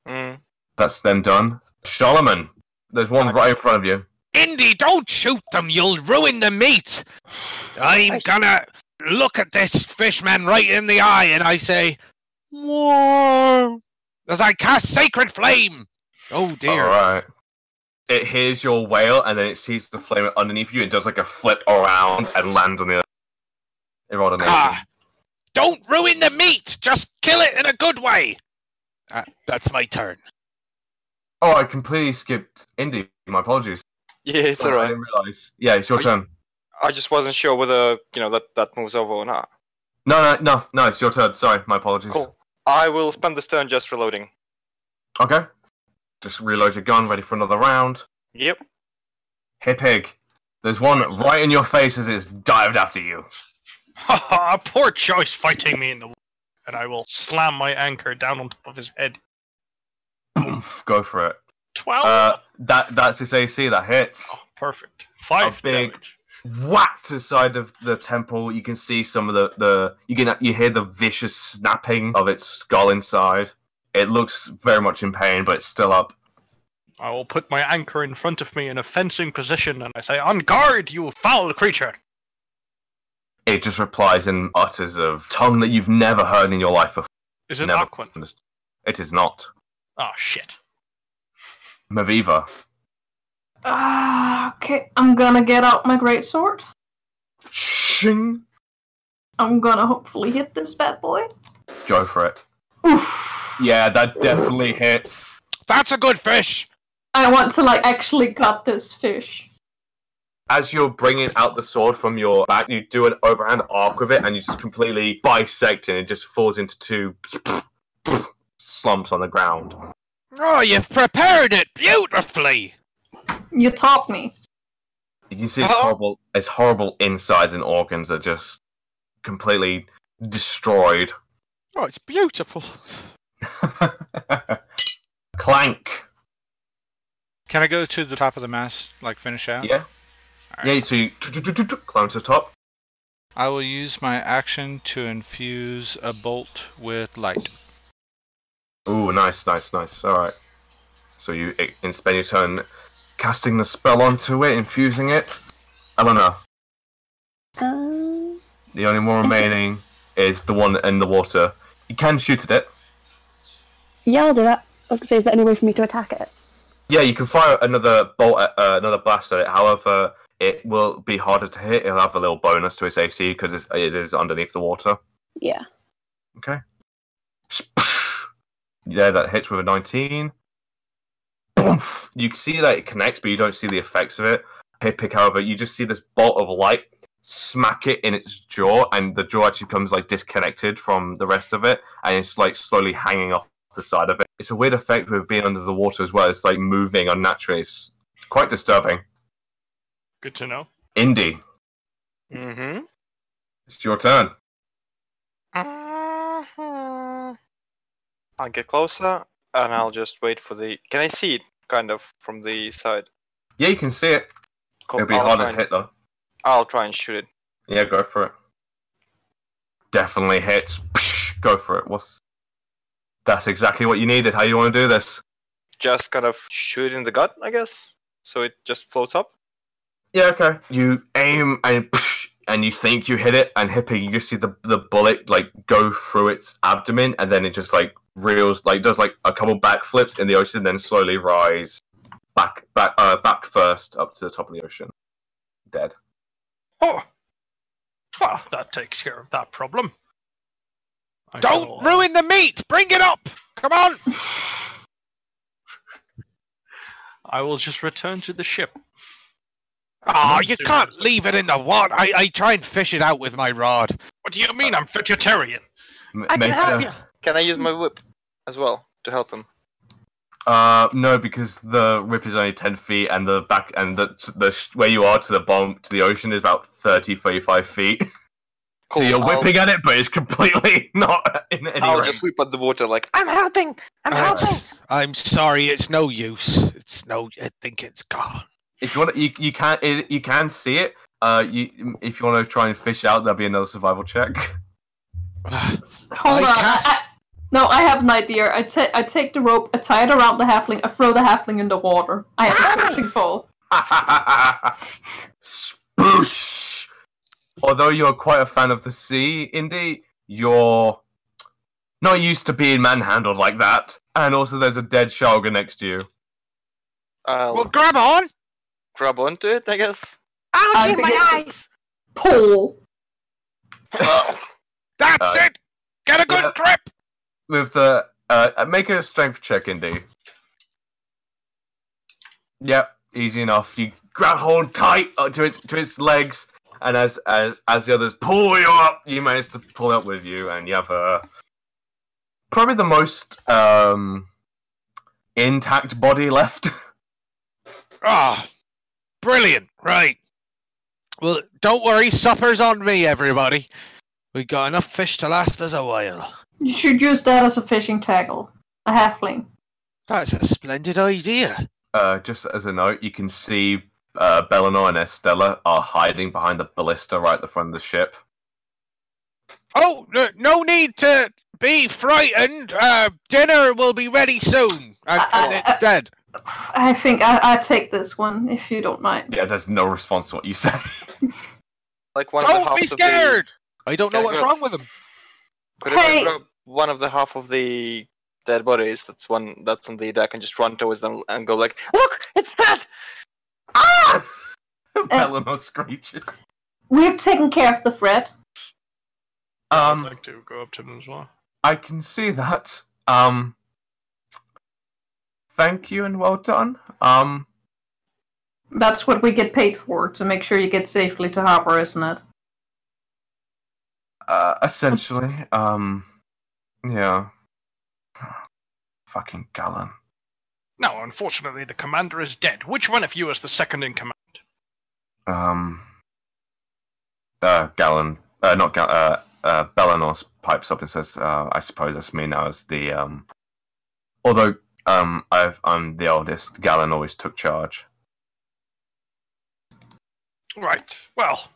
Mm. That's then done. Solomon, there's one right in front of you. Indy, don't shoot them. You'll ruin the meat. I'm gonna look at this fishman right in the eye and I say, More. As I cast Sacred Flame. Oh dear. All right. It hears your wail, and then it sees the flame underneath you. and does like a flip around and land on the. It rolled an 18. Ah, don't ruin the meat. Just kill it in a good way. Ah, that's my turn. Oh, I completely skipped Indy. My apologies. Yeah, it's Sorry, I alright. didn't realize. Yeah, it's your Are you- turn. I just wasn't sure whether, you know, that, that moves over or not. No, no, no, no. It's your turn. Sorry, my apologies. Cool. I will spend this turn just reloading. Okay. Just reload your gun, ready for another round. Yep. Hey, pig. There's one right in your face as it's dived after you. Ha ha! Poor choice fighting me in the water. And I will slam my anchor down on top of his head. Boom. Go for it. Twelve. Uh, that that's his AC. That hits. oh, perfect. Five a big- damage. whack to the side of the temple. You can see some of the, the you can you hear the vicious snapping of its skull inside. It looks very much in pain, but it's still up. I will put my anchor in front of me in a fencing position, and I say, "On guard, you foul creature!" It just replies in utters of tongue that you've never heard in your life before. Is it Never. Aquan? It is not. Oh shit! Maviva. Ah, okay, I'm gonna get out my greatsword. Shing. I'm gonna hopefully hit this bad boy. Go for it. Oof. Yeah, that definitely hits. That's a good fish. I want to like actually cut this fish. As you're bringing out the sword from your back, you do an overhand arc with it, and you just completely bisect it. And it just falls into two slumps on the ground. Oh, you've prepared it beautifully. You taught me. You can see its Oh. horrible, its horrible insides and organs are just completely destroyed. Oh, it's beautiful. Clank. Can I go to the top of the mast, like finish out? Yeah. Yeah. So you climb to the top. I will use my action to infuse a bolt with light. Ooh, nice, nice, nice. All right. So you i- in spend your turn casting the spell onto it, infusing it. Eleanor, Um, the only one remaining is the one in the water. You can shoot at it. yeah, I'll do that. I was gonna say, is there any way for me to attack it? Yeah, you can fire another bolt, at, uh, another blast at it. However, it will be harder to hit. It'll have a little bonus to his AC because it's, underneath the water. Yeah. Okay. Yeah, that hits with a 19. Boomf! You can see that it connects, but you don't see the effects of it. Hit pick, however, you just see this bolt of light smack it in its jaw, and the jaw actually becomes like disconnected from the rest of it, and it's like slowly hanging off the side of it. It's a weird effect with being under the water as well. It's like moving unnaturally. It's quite disturbing. Good to know. Indy, Mm-hmm. it's your turn. Uh-huh. I'll get closer and I'll just wait for the. Can I see it kind of from the side? Yeah, you can see it. Cool. It'll be I'll harder try to and- hit though. I'll try and shoot it. Yeah, go for it. Definitely hits. Go for it. What's that's exactly what you needed. How you want to do this? Just kind of shoot in the gut, I guess. So it just floats up. Yeah, okay. You aim and and you think you hit it, and Hippie, you just see the the bullet like go through its abdomen, and then it just like reels like does like a couple backflips in the ocean, then slowly rise back back uh, back first up to the top of the ocean. Dead. Oh! Well, that takes care of that problem. I Don't shall, ruin the meat. Bring it up. Come on. I will just return to the ship. Oh, you can't leave it in the water. I, I try and fish it out with my rod. What do you mean? I'm vegetarian. M- I can make help a- you. Can I use my whip as well to help him? Uh, no, because the rip is only ten feet, and the back and the the sh- where you are to the bottom to the ocean is about 30, 35 feet. Cool. So you're I'll- whipping at it, but it's completely not in any I'll range. just whip at the water like I'm helping. I'm helping. It's- I'm sorry, it's no use. It's no. I think it's gone. If you want, you you can it, you can see it. Uh, you if you want to try and fish out, there'll be another survival check. Hold I on. cast- I, I, no, I have an idea. I ta- I take the rope, I tie it around the halfling, I throw the halfling in the water. I have a fishing pole. Spoosh! Although you're quite a fan of the sea, Indy, you're not used to being manhandled like that. And also, there's a dead Shalga next to you. I'll Well, grab on. Grab onto it, I guess. I Ouch, my think eyes! Pole. That's Uh, it. Get a good yeah. grip. With the uh, make a strength check, Indy. Yep, easy enough. You grab hold tight uh, to its to its legs, and as as as the others pull you up, you manage to pull up with you, and you have a probably the most um intact body left. Ah, brilliant. Right. Well, don't worry. Supper's on me, everybody. We got enough fish to last us a while. You should use that as a fishing tackle. A halfling. That's a splendid idea. Uh, just as a note, you can see uh, Bellinor and Estella are hiding behind the ballista right at the front of the ship. Oh, no, no need to be frightened. Uh, dinner will be ready soon. And, I- and I- it's dead. I think I, I take this one, if you don't mind. Yeah, there's no response to what you say. Like one of the Don't be halves of the. scared. I don't know Okay, what's good. wrong with him. Could I Hey! grab one of the half of the dead bodies? That's one that's on the deck, and just run towards them and go like, "Look, it's dead!" ah! Bellinor screeches. We've taken care of the threat. Um, I'd like to go up to them as well. I can see that. Um, thank you and well done. Um, That's what we get paid for, to make sure you get safely to harbor, isn't it? Uh, essentially, um, yeah. Fucking Gallon. No, unfortunately, the commander is dead. Which one of you is the second in command? Um, uh, Gallon, uh, not Gallon, uh, uh, Belanos pipes up and says, uh, I suppose that's me now as the, um, although, um, I've, I'm the oldest, Gallon always took charge. Right. Well,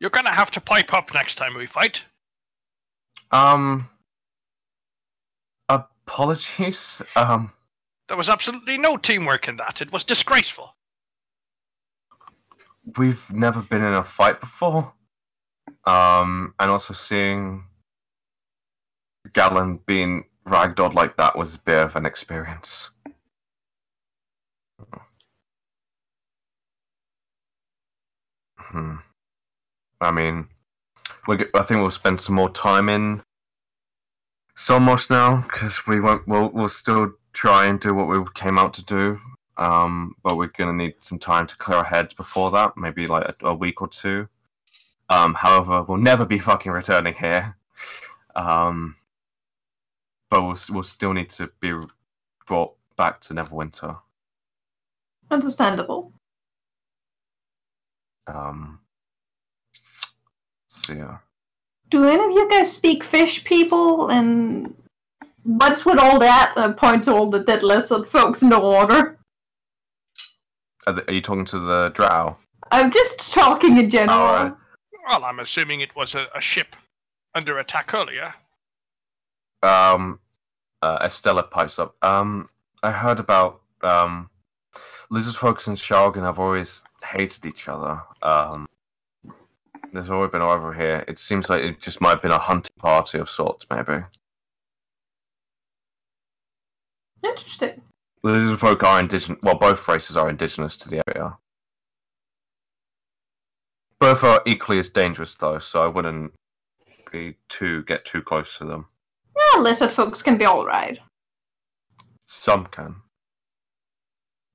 you're gonna have to pipe up next time we fight. Um, apologies, um, There was absolutely no teamwork in that. It was disgraceful. we've never been in a fight before. Um, and also seeing Gallon being ragdolled like that was a bit of an experience. Hmm. I mean, we I think we'll spend some more time in Somos now because we won't. We'll, we'll still try and do what we came out to do. Um, but we're gonna need some time to clear our heads before that, maybe like a, a week or two. Um, however, we'll never be fucking returning here. Um, but we'll we'll still need to be brought back to Neverwinter. Understandable. Um, so yeah. Do any of you guys speak fish, people? And what's with all that? Uh, point to all the dead lizard folks in the water. Are, the, are you talking to the Drow? I'm just talking in general. Alright. Well, I'm assuming it was a, a ship under attack earlier. Um, uh, Estella pipes up. Um, I heard about um, lizard folks and Sahuagin have always hated each other. Um, there's always been over here. It seems like it just might have been a hunting party of sorts, maybe. Interesting. Lizard folk are indigenous. Well, both races are indigenous to the area. Both are equally as dangerous, though, so I wouldn't be too get too close to them. Yeah, lizard folks can be alright. Some can.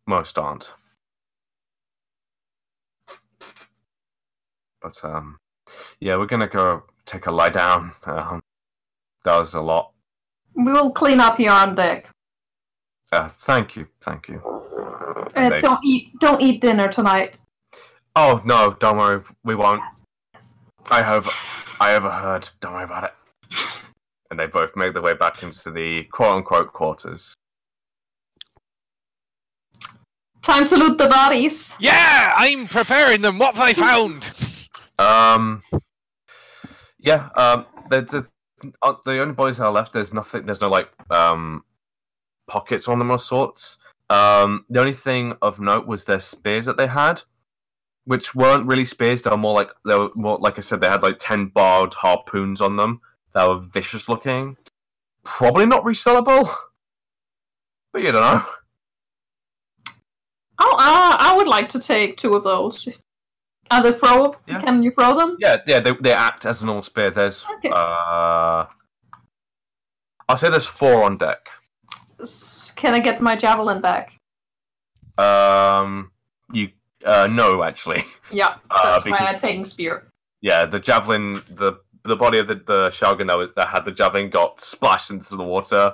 Most aren't. But um, yeah, we're gonna go take a lie down. Um, that was a lot. We will clean up here on deck. Uh, thank you, thank you. Uh, They- don't eat. Don't eat dinner tonight. Oh no, don't worry, we won't. I have, I overheard. Don't worry about it. And they both make their way back into the quote-unquote quarters. Time to loot the bodies. Yeah, I'm preparing them. What have I found? Um, yeah. Um, the the, uh, the only bodies that are left. There's nothing. There's no like um pockets on them or sorts. Um, the only thing of note was their spears that they had, which weren't really spears. They were more like they were more like I said. They had like ten barbed harpoons on them that were vicious looking. Probably not resellable, but you don't know. Oh, uh, I would like to take two of those. Are they throw? Yeah. Can you throw them? Yeah, yeah. They they act as normal spear. There's Okay. uh, I'll say there's four on deck. Can I get my javelin back? Um, you uh no actually. Yeah, Uh, that's why because- I'm taking spear. Yeah, the javelin, the the body of the the Sahuagin that, was, that had the javelin got splashed into the water.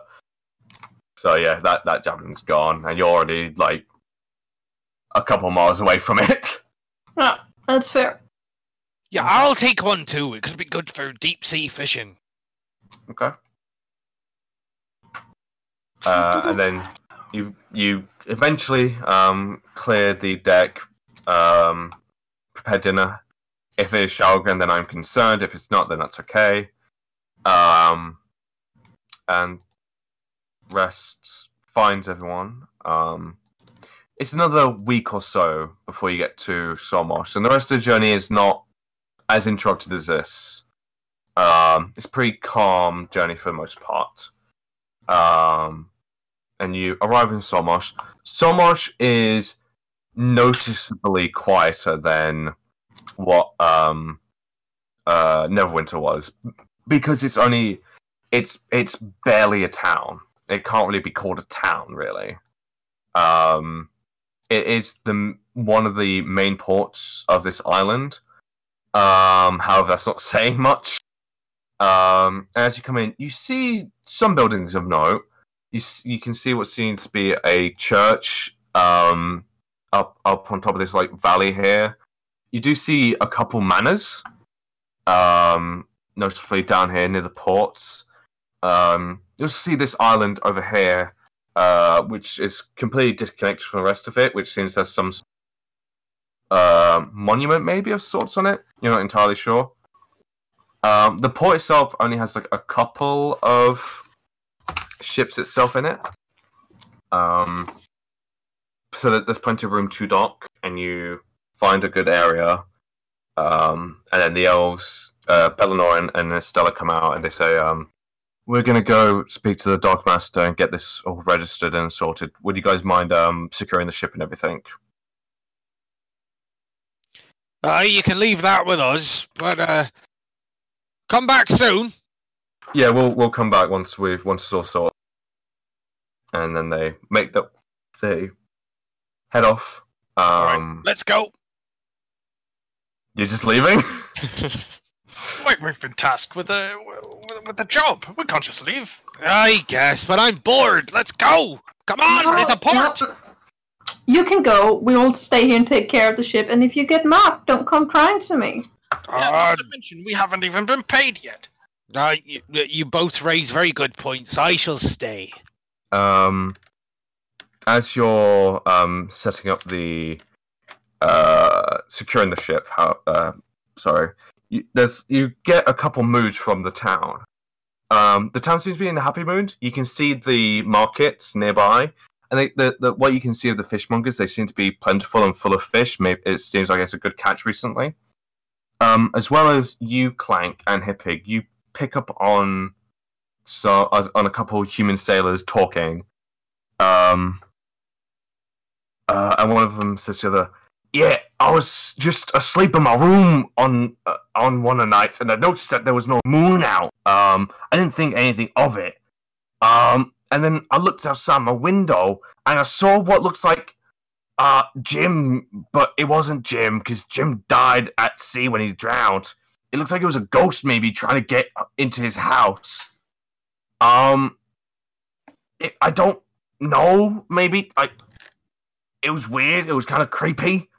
So yeah, that that javelin's gone, and you're already like a couple miles away from it. Yeah, that's fair. Yeah, I'll take one too. It could be good for deep sea fishing. Okay. Uh, and then you you eventually um, clear the deck, um, prepare dinner. If it is Sahuagin, then I'm concerned. If it's not, then that's okay. Um, and rest finds everyone. Um, it's another week or so before you get to Somos, and the rest of the journey is not as interrupted as this. Um, it's a pretty calm journey for the most part. Um, and you arrive in Somos. Somos is noticeably quieter than what um, uh, Neverwinter was because it's only it's it's barely a town. It can't really be called a town, really. Um, it is the one of the main ports of this island. Um, however, that's not saying much. Um, as you come in, you see some buildings of note. You you can see what seems to be a church. Um, up up on top of this like valley here. You do see a couple manors. Um, notably down here near the ports. Um, you'll see this island over here, uh, which is completely disconnected from the rest of it, which seems there's some uh, monument maybe of sorts on it. You're not entirely sure. Um, the port itself only has like a couple of ships itself in it. Um, so that there's plenty of room to dock, and you find a good area. Um, and then the elves, uh, and, and Estella come out, and they say, um, "We're gonna go speak to the Dockmaster and get this all registered and sorted. Would you guys mind um, securing the ship and everything?" Uh, you can leave that with us, but uh, come back soon. Yeah, we'll we'll come back once we've once it's all sorted. And then they make the they head off. Um, Let's go. You're just leaving? Wait, we've been tasked with a with, with a job. We can't just leave. I guess, but I'm bored. Let's go. Come on, there's a port. No, You can go. We'll stay here and take care of the ship. And if you get mocked, don't come crying to me. Yeah, not to mention, we haven't even been paid yet. uh, you, you both raise very good points. I shall stay. um, as you're um, setting up the uh, securing the ship, how uh, sorry, you, there's you get a couple moods from the town. Um, the town seems to be in a happy mood. You can see the markets nearby, and they, the, the what you can see of the fishmongers, they seem to be plentiful and full of fish. Maybe it seems like it's a good catch recently. Um, as well as you, Clank and Hippig, you pick up on so on a couple human sailors talking. Um, uh, and one of them says to the other, "Yeah, I was just asleep in my room on uh, on one of the nights, and I noticed that there was no moon out. Um, I didn't think anything of it. Um, and then I looked outside my window, and I saw what looks like uh Jim, but it wasn't Jim because Jim died at sea when he drowned. It looks like it was a ghost, maybe trying to get into his house. Um, it, I don't know. Maybe I. It was weird. It was kind of creepy.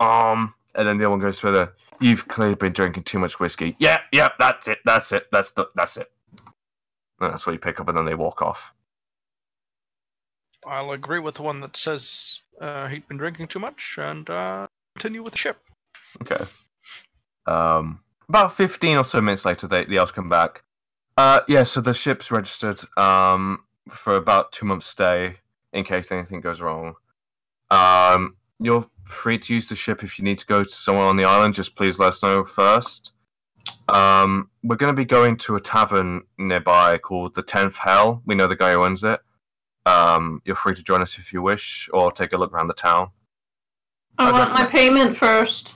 Um, and then the other one goes further. You've clearly been drinking too much whiskey. Yeah, yeah, that's it. That's it. That's the. That's it. And that's what you pick up, and then they walk off. I'll agree with the one that says uh, he'd been drinking too much and uh, continue with the ship. Okay. Um, about fifteen or so minutes later, they, the elves come back. Uh, yeah. So the ship's registered. Um, for about two months' stay in case anything goes wrong. Um, you're free to use the ship if you need to go to somewhere on the island. Just please let us know first. Um, we're going to be going to a tavern nearby called the Tenth Hell. We know the guy who owns it. Um, you're free to join us if you wish, or take a look around the town. I I want my payment first.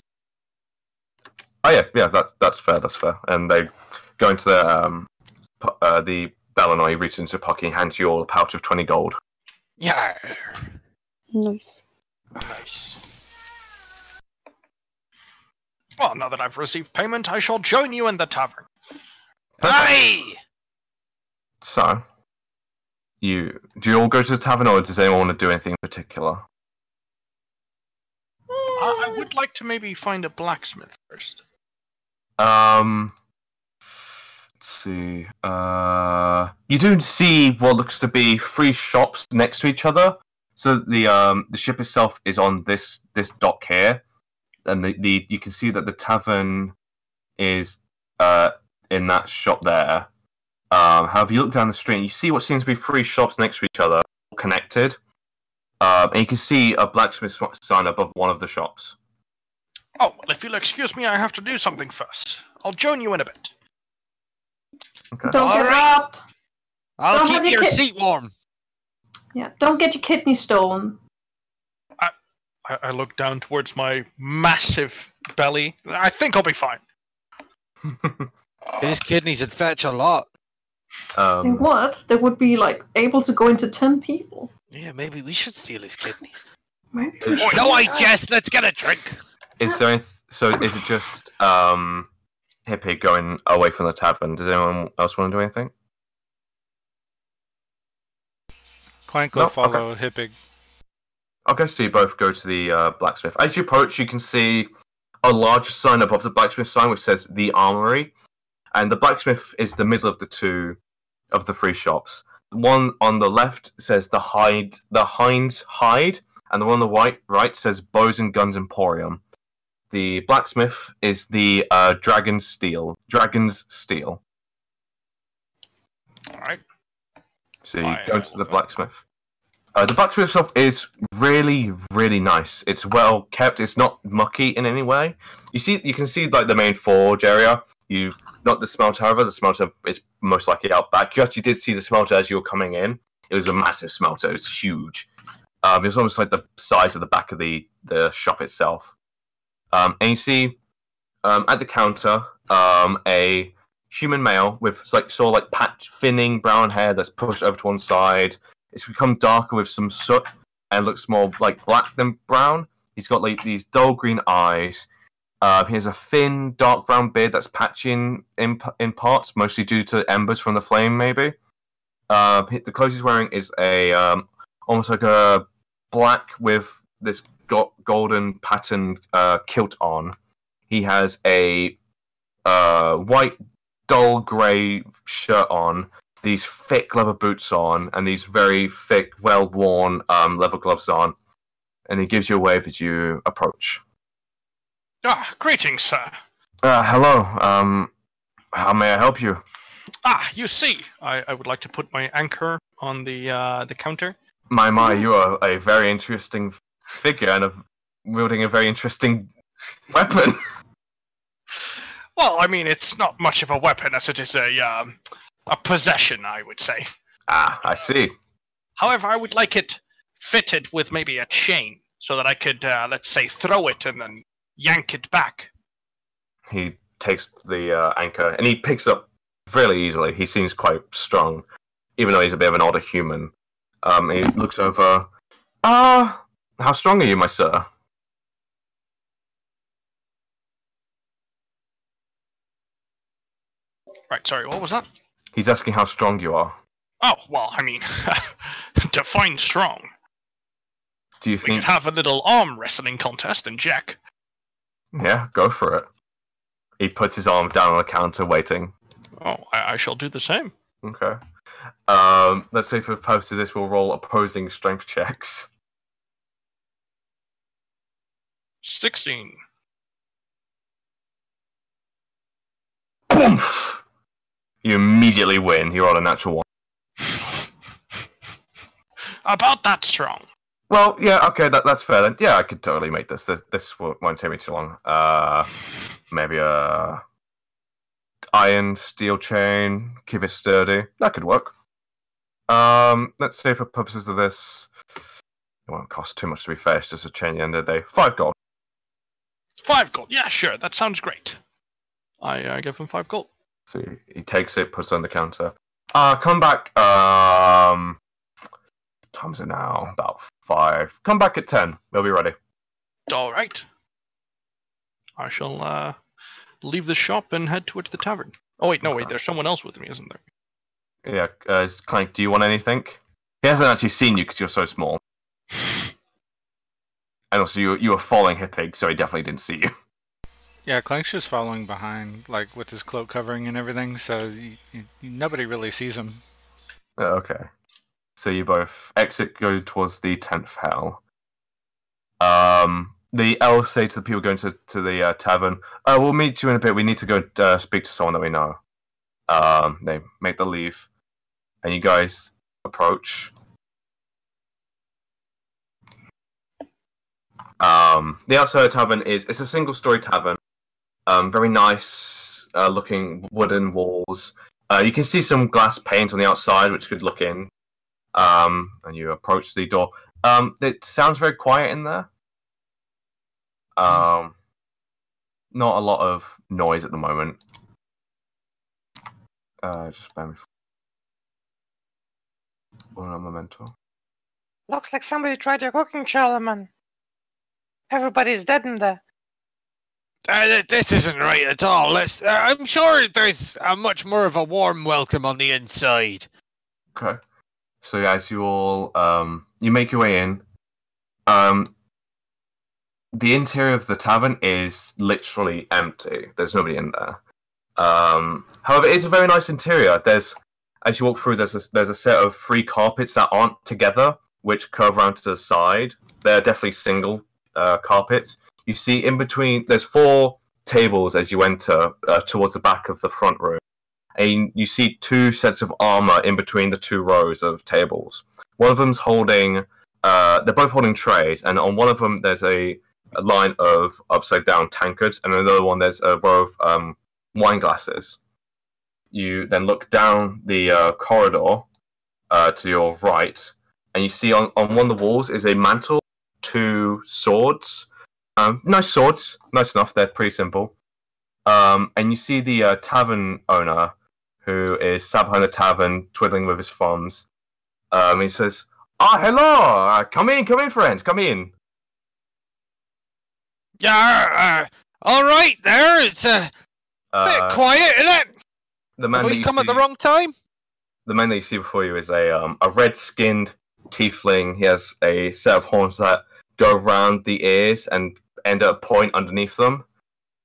Oh yeah, yeah, that's that's fair. That's fair. And they go into the um, pu- uh, the Bellinor, reaches into a pocket, and hands you all a pouch of twenty gold. Yeah. Nice. Nice. Well, now that I've received payment, I shall join you in the tavern. Hey! So, you do you all go to the tavern, or does anyone want to do anything in particular? I, I would like to maybe find a blacksmith first. Um, let's see. Uh, you do see what looks to be three shops next to each other. So the um the ship itself is on this this dock here, and the, the you can see that the tavern is uh in that shop there. Um, however, you look down the street and you see what seems to be three shops next to each other, all connected. Um, and you can see a blacksmith sign above one of the shops. Oh, well, if you'll excuse me, I have to do something first. I'll join you in a bit. Okay. Don't get All right. robbed. I'll Don't keep your your kid- seat warm. Yeah, don't get your kidney stolen. I, I look down towards my massive belly. I think I'll be fine. His kidneys would fetch a lot. And um, what? They would be like able to go into ten people. Yeah, maybe we should steal his kidneys. Maybe. Is, Oh, no, I jest. Let's get a drink. is there any, so? Is it just um, Hippie going away from the tavern? Does anyone else want to do anything? Clank No, will okay. follow Hippig. Okay, so you both go to the uh, blacksmith. As you approach, you can see a large sign above the blacksmith sign which says the armory, and the blacksmith is the middle of the two of the three shops. The one on the left says the hide, the Heinz hide, and the one on the right right says bows and guns emporium. The blacksmith is the uh, dragon steel, dragon's steel. All right. So you I, go to the blacksmith. Uh, the blacksmith shop is really, really nice. It's well kept. It's not mucky in any way. You see, you can see like the main forge area. You not the smelter, however, the smelter is most likely out back. You actually did see the smelter as you were coming in. It was a massive smelter. It was huge. Um, it was almost like the size of the back of the the shop itself. Um, and you see um, at the counter um, a human male with like sort of like patch thinning brown hair that's pushed over to one side. It's become darker with some soot and looks more like black than brown. He's got like these dull green eyes. Uh, he has a thin dark brown beard that's patching in in parts, mostly due to embers from the flame, maybe. Uh, the clothes he's wearing is a um, almost like a black with this go- golden patterned uh, kilt on. He has a uh, white dull grey shirt on, these thick leather boots on, and these very thick, well worn um, leather gloves on. And he gives you a wave as you approach. Ah, greetings, sir. Uh, hello. Um, how may I help you? Ah, you see, I, I would like to put my anchor on the uh, the counter. My my, you are a very interesting figure and a, wielding a very interesting weapon. Well, I mean, it's not much of a weapon as it is a um, a possession, I would say. ah, I see. However, I would like it fitted with maybe a chain so that I could, uh, let's say, throw it and then yank it back. He takes the uh, anchor and he picks up fairly easily. He seems quite strong, even though he's a bit of an older human. Um, he looks over. Ah, how strong are you, my sir? Right, sorry, what was that? He's asking how strong you are. Oh, well, I mean, define strong. Do you We think? could have a little arm wrestling contest and Jack. Yeah, go for it. He puts his arm down on the counter, waiting. Oh, I, I shall do the same. Okay. Um, let's say for the purpose of this, we'll roll opposing strength checks. 16. Boomf! You immediately win. You're on a natural one. About that strong. Well, yeah, okay, that, that's fair then. Yeah, I could totally make this. This, this won't won't take me too long. Uh, maybe a iron steel chain, keep it sturdy. That could work. Um, let's say for purposes of this, it won't cost too much to be fair. It's just a chain at the end of the day. Five gold. Five gold. Yeah, sure. That sounds great. I uh, give him five gold. So he, he takes it, puts it on the counter. Uh, come back. Um, time's it now? About five. Come back at ten. We'll be ready. All right. I shall uh, leave the shop and head towards the tavern. Oh wait, no, wait. There's someone else with me, isn't there? Yeah, uh, Clank, do you want anything? He hasn't actually seen you because you're so small. And also, you you were following Hippig, so he definitely didn't see you. Yeah, Clank's just following behind, like with his cloak covering and everything, so y y nobody really sees him. Uh, okay. So you both exit, go towards the tenth hell. Um, the elves say to the people going to, to the uh, tavern, uh, "We'll meet you in a bit. We need to go uh, speak to someone that we know." Um, they make the leave, and you guys approach. Um, the outside tavern is it's a single story tavern. Um, very nice uh, looking wooden walls. Uh, you can see some glass paint on the outside, which could look in. Um, and you approach the door. Um, it sounds very quiet in there. Um, not a lot of noise at the moment. Uh, just bear me. One memento. Looks like somebody tried your cooking, Charlemagne. Everybody's dead in there. Uh, this isn't right at all. Let's, uh, I'm sure there's a much more of a warm welcome on the inside. Okay. So as you all um you make your way in, um the interior of the tavern is literally empty. There's nobody in there. Um however it is a very nice interior. There's as you walk through there's a, there's a set of three carpets that aren't together which curve around to the side. They're definitely single uh, carpets. You see in between there's four tables as you enter uh, towards the back of the front room and you see two sets of armor in between the two rows of tables. One of them's holding, uh, they're both holding trays, and on one of them there's a, a line of upside down tankards, and another one there's a row of um, wine glasses. You then look down the uh, corridor uh, to your right, and you see on, on one of the walls is a mantle, two swords. Um, nice swords, nice enough. They're pretty simple. Um, and you see the uh, tavern owner who is sat behind the tavern, twiddling with his thumbs. Um, he says, "Ah, hello! Uh, come in, come in, friends, come in." Yeah, uh, all right there. It's a bit Uh, quiet, isn't it? the man Have we you come at the see- wrong time? the man that you see before you is a um, a red skinned tiefling. He has a set of horns that go around the ears and end at a point underneath them.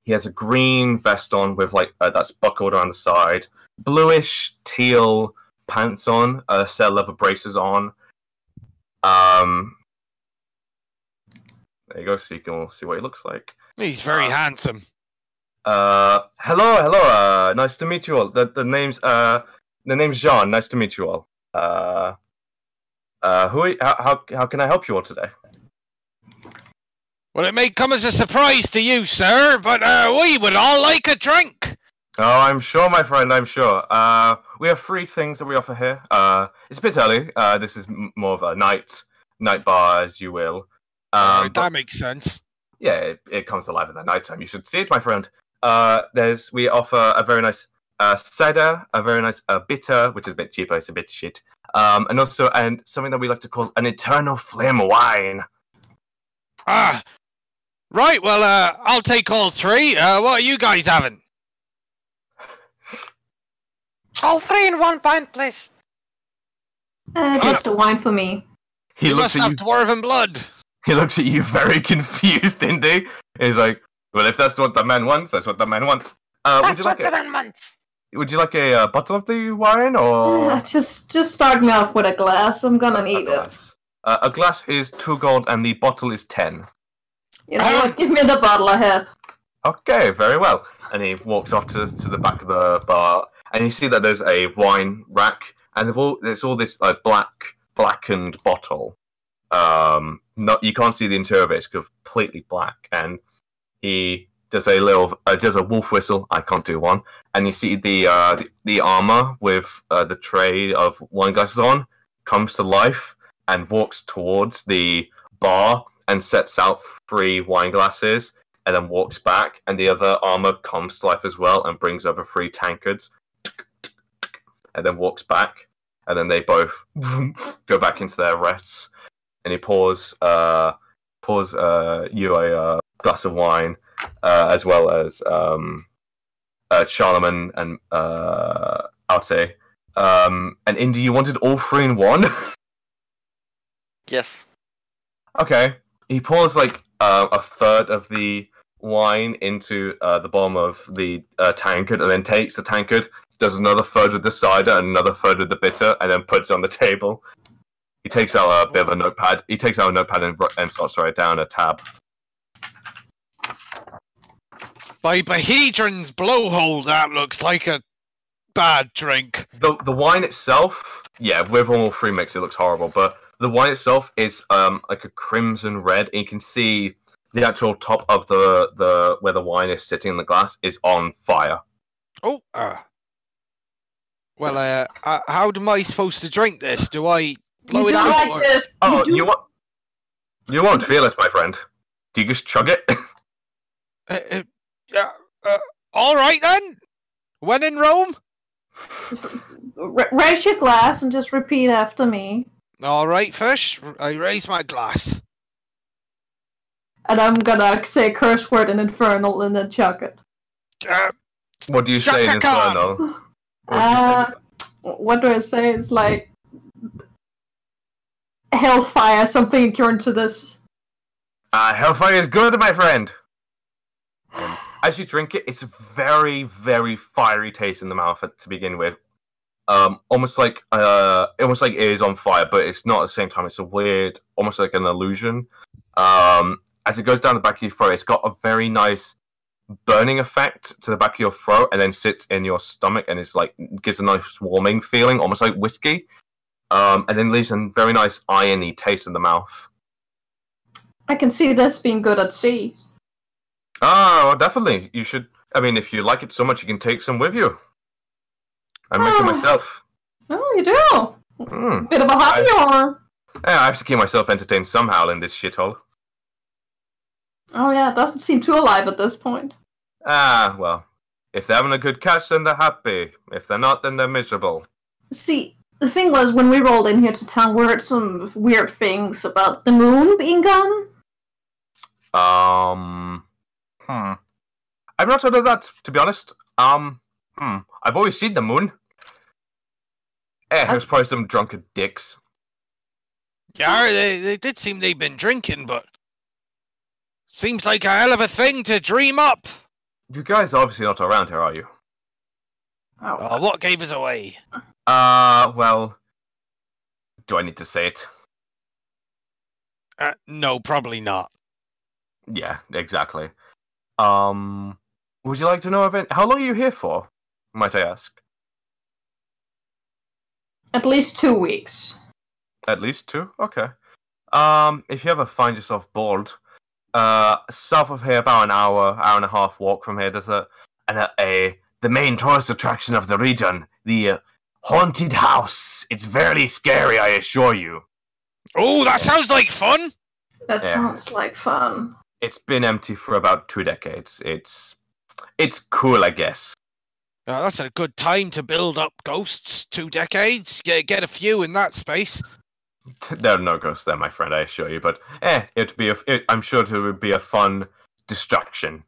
He has a green vest on with like uh, that's buckled around the side, bluish teal pants on, a set of leather braces on. Um, there you go, so you can all see what he looks like. He's very Uh, handsome. Uh, hello, hello. Uh, nice to meet you all. The the name's uh the name's Jean. Nice to meet you all. Uh, uh, who? Are, how, how how can I help you all today? Well, it may come as a surprise to you, sir, but uh, we would all like a drink. Oh, I'm sure, my friend. I'm sure. Uh, we have three things that we offer here. Uh, it's a bit early. Uh, this is m- more of a night night bar, as you will. Um, Alright, but- that makes sense. yeah, it, it comes alive at the night time. You should see it, my friend. Uh, there's we offer a very nice uh, cider, a very nice uh, bitter, which is a bit cheaper. It's a bit shit. Um, and also and something that we like to call an eternal flame wine. Ah, right. Well, uh, I'll take all three. Uh, what are you guys having? All three in one pint, please. Uh, just a wine for me. He you looks must at have you. dwarven blood. He looks at you very confused, indeed. He's like, "Well, if that's what the man wants, that's what the man wants." Uh, would That's you what like the a, man wants. Would you like a uh, bottle of the wine or Uh, just just start me off with a glass. I'm gonna a need it. Uh, a glass is two gold, and the bottle is ten. You know what? Give me the bottle ahead. Okay, very well. And he walks off to, to the back of the bar, and you see that there's a wine rack, and all, there's all this like black, blackened bottle. Um, not you can't see the interior of it; it's completely black. And he does a little, uh, does a wolf whistle. I can't do one. And you see the uh, the, the armor with uh, the tray of wine glasses on comes to life and walks towards the bar and sets out three wine glasses and then walks back, and the other armor comes to life as well and brings over three tankards, and then walks back, and then they both go back into their rests, and he pours uh, pours uh, you a uh, glass of wine, uh, as well as um, uh, Charlemagne and uh, Alte. Um, and Indy, you wanted all three in one. Yes. Okay. He pours like uh, a third of the wine into uh, the bottom of the uh, tankard, and then takes the tankard, does another third with the cider, and another third with the bitter, and then puts it on the table. He takes out a bit of a notepad. He takes out a notepad and, and starts to write down a tab. By Behedron's blowhole, that looks like a bad drink. The the wine itself, yeah, with all three mix, it looks horrible. But the wine itself is um like a crimson red, and you can see the actual top of the the where the wine is sitting in the glass is on fire. Oh, uh. Well, uh, uh, how am I supposed to drink this? Do I blow you it out? like or- this. Oh, do you won't. You won't feel it, my friend. Do you just chug it? Uh, uh, uh, uh, all right then. When in Rome. R- raise your glass and just repeat after me. All right, fish. I raise my glass. and I'm gonna say a curse word in Infernal and then chuck it. Uh, What do you say in Infernal? What do? Uh, what do I say? It's like hellfire, something according to this. Uh, hellfire is good, my friend. And as you drink it, it's very, very fiery taste in the mouth to begin with. Um, almost like uh, almost like it is on fire, but it's not at the same time. It's a weird, almost like an illusion. Um, as it goes down the back of your throat, it's got a very nice burning effect to the back of your throat, and then sits in your stomach, and it's like gives a nice warming feeling, almost like whiskey. Um, and then leaves a very nice irony taste in the mouth. I can see this being good at sea. Oh, definitely. You should. I mean, if you like it so much, you can take some with you. I make it Oh. myself. Oh, you do. Mm. Bit of a hobby, or Yeah, I have to keep myself entertained somehow in this shithole. oh yeah, it doesn't seem too alive at this point. Ah, well. If they're having a good catch, then they're happy. If they're not, then they're miserable. See, the thing was when we rolled in here to town, we heard some weird things about the moon being gone. Um. Hmm. I've not heard of that, to be honest. Um. Hmm. I've always seen the moon. Eh, there's probably some drunken dicks. yeah, they, they did seem they'd been drinking, but seems like a hell of a thing to dream up. You guys are obviously not around here, are you? Oh, Uh, what gave us away? Uh, well. Do I need to say it? Uh, no, probably not. Yeah, exactly. Um, would you like to know event? How long are you here for? Might I ask? At least two weeks. At least two. Okay. Um, if you ever find yourself bored, uh, south of here, about an hour, hour and a half walk from here, there's a an, a, a the main tourist attraction of the region, the uh, haunted house. It's very scary, I assure you. Oh, that sounds like fun. That Yeah. sounds like fun. It's been empty for about two decades. It's it's cool, I guess. Uh, that's a good time to build up ghosts. Two decades, get get a few in that space. There are no ghosts there, my friend. I assure you. But eh, it'd be a. It, I'm sure it would be a fun distraction.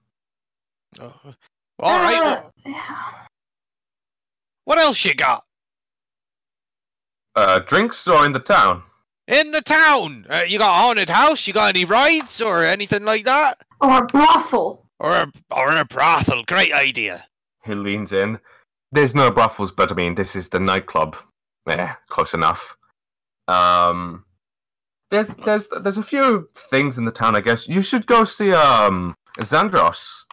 Oh, all right. Uh, what else you got Uh, drinks or in the town? in the town? Uh, you got a haunted house? You got any rides or anything like that? Or a brothel. Or a or a brothel? Great idea. He leans in. There's no brothels, but I mean, this is the nightclub. Yeah, close enough. Um, there's there's there's a few things in the town. I guess you should go see um Xandros.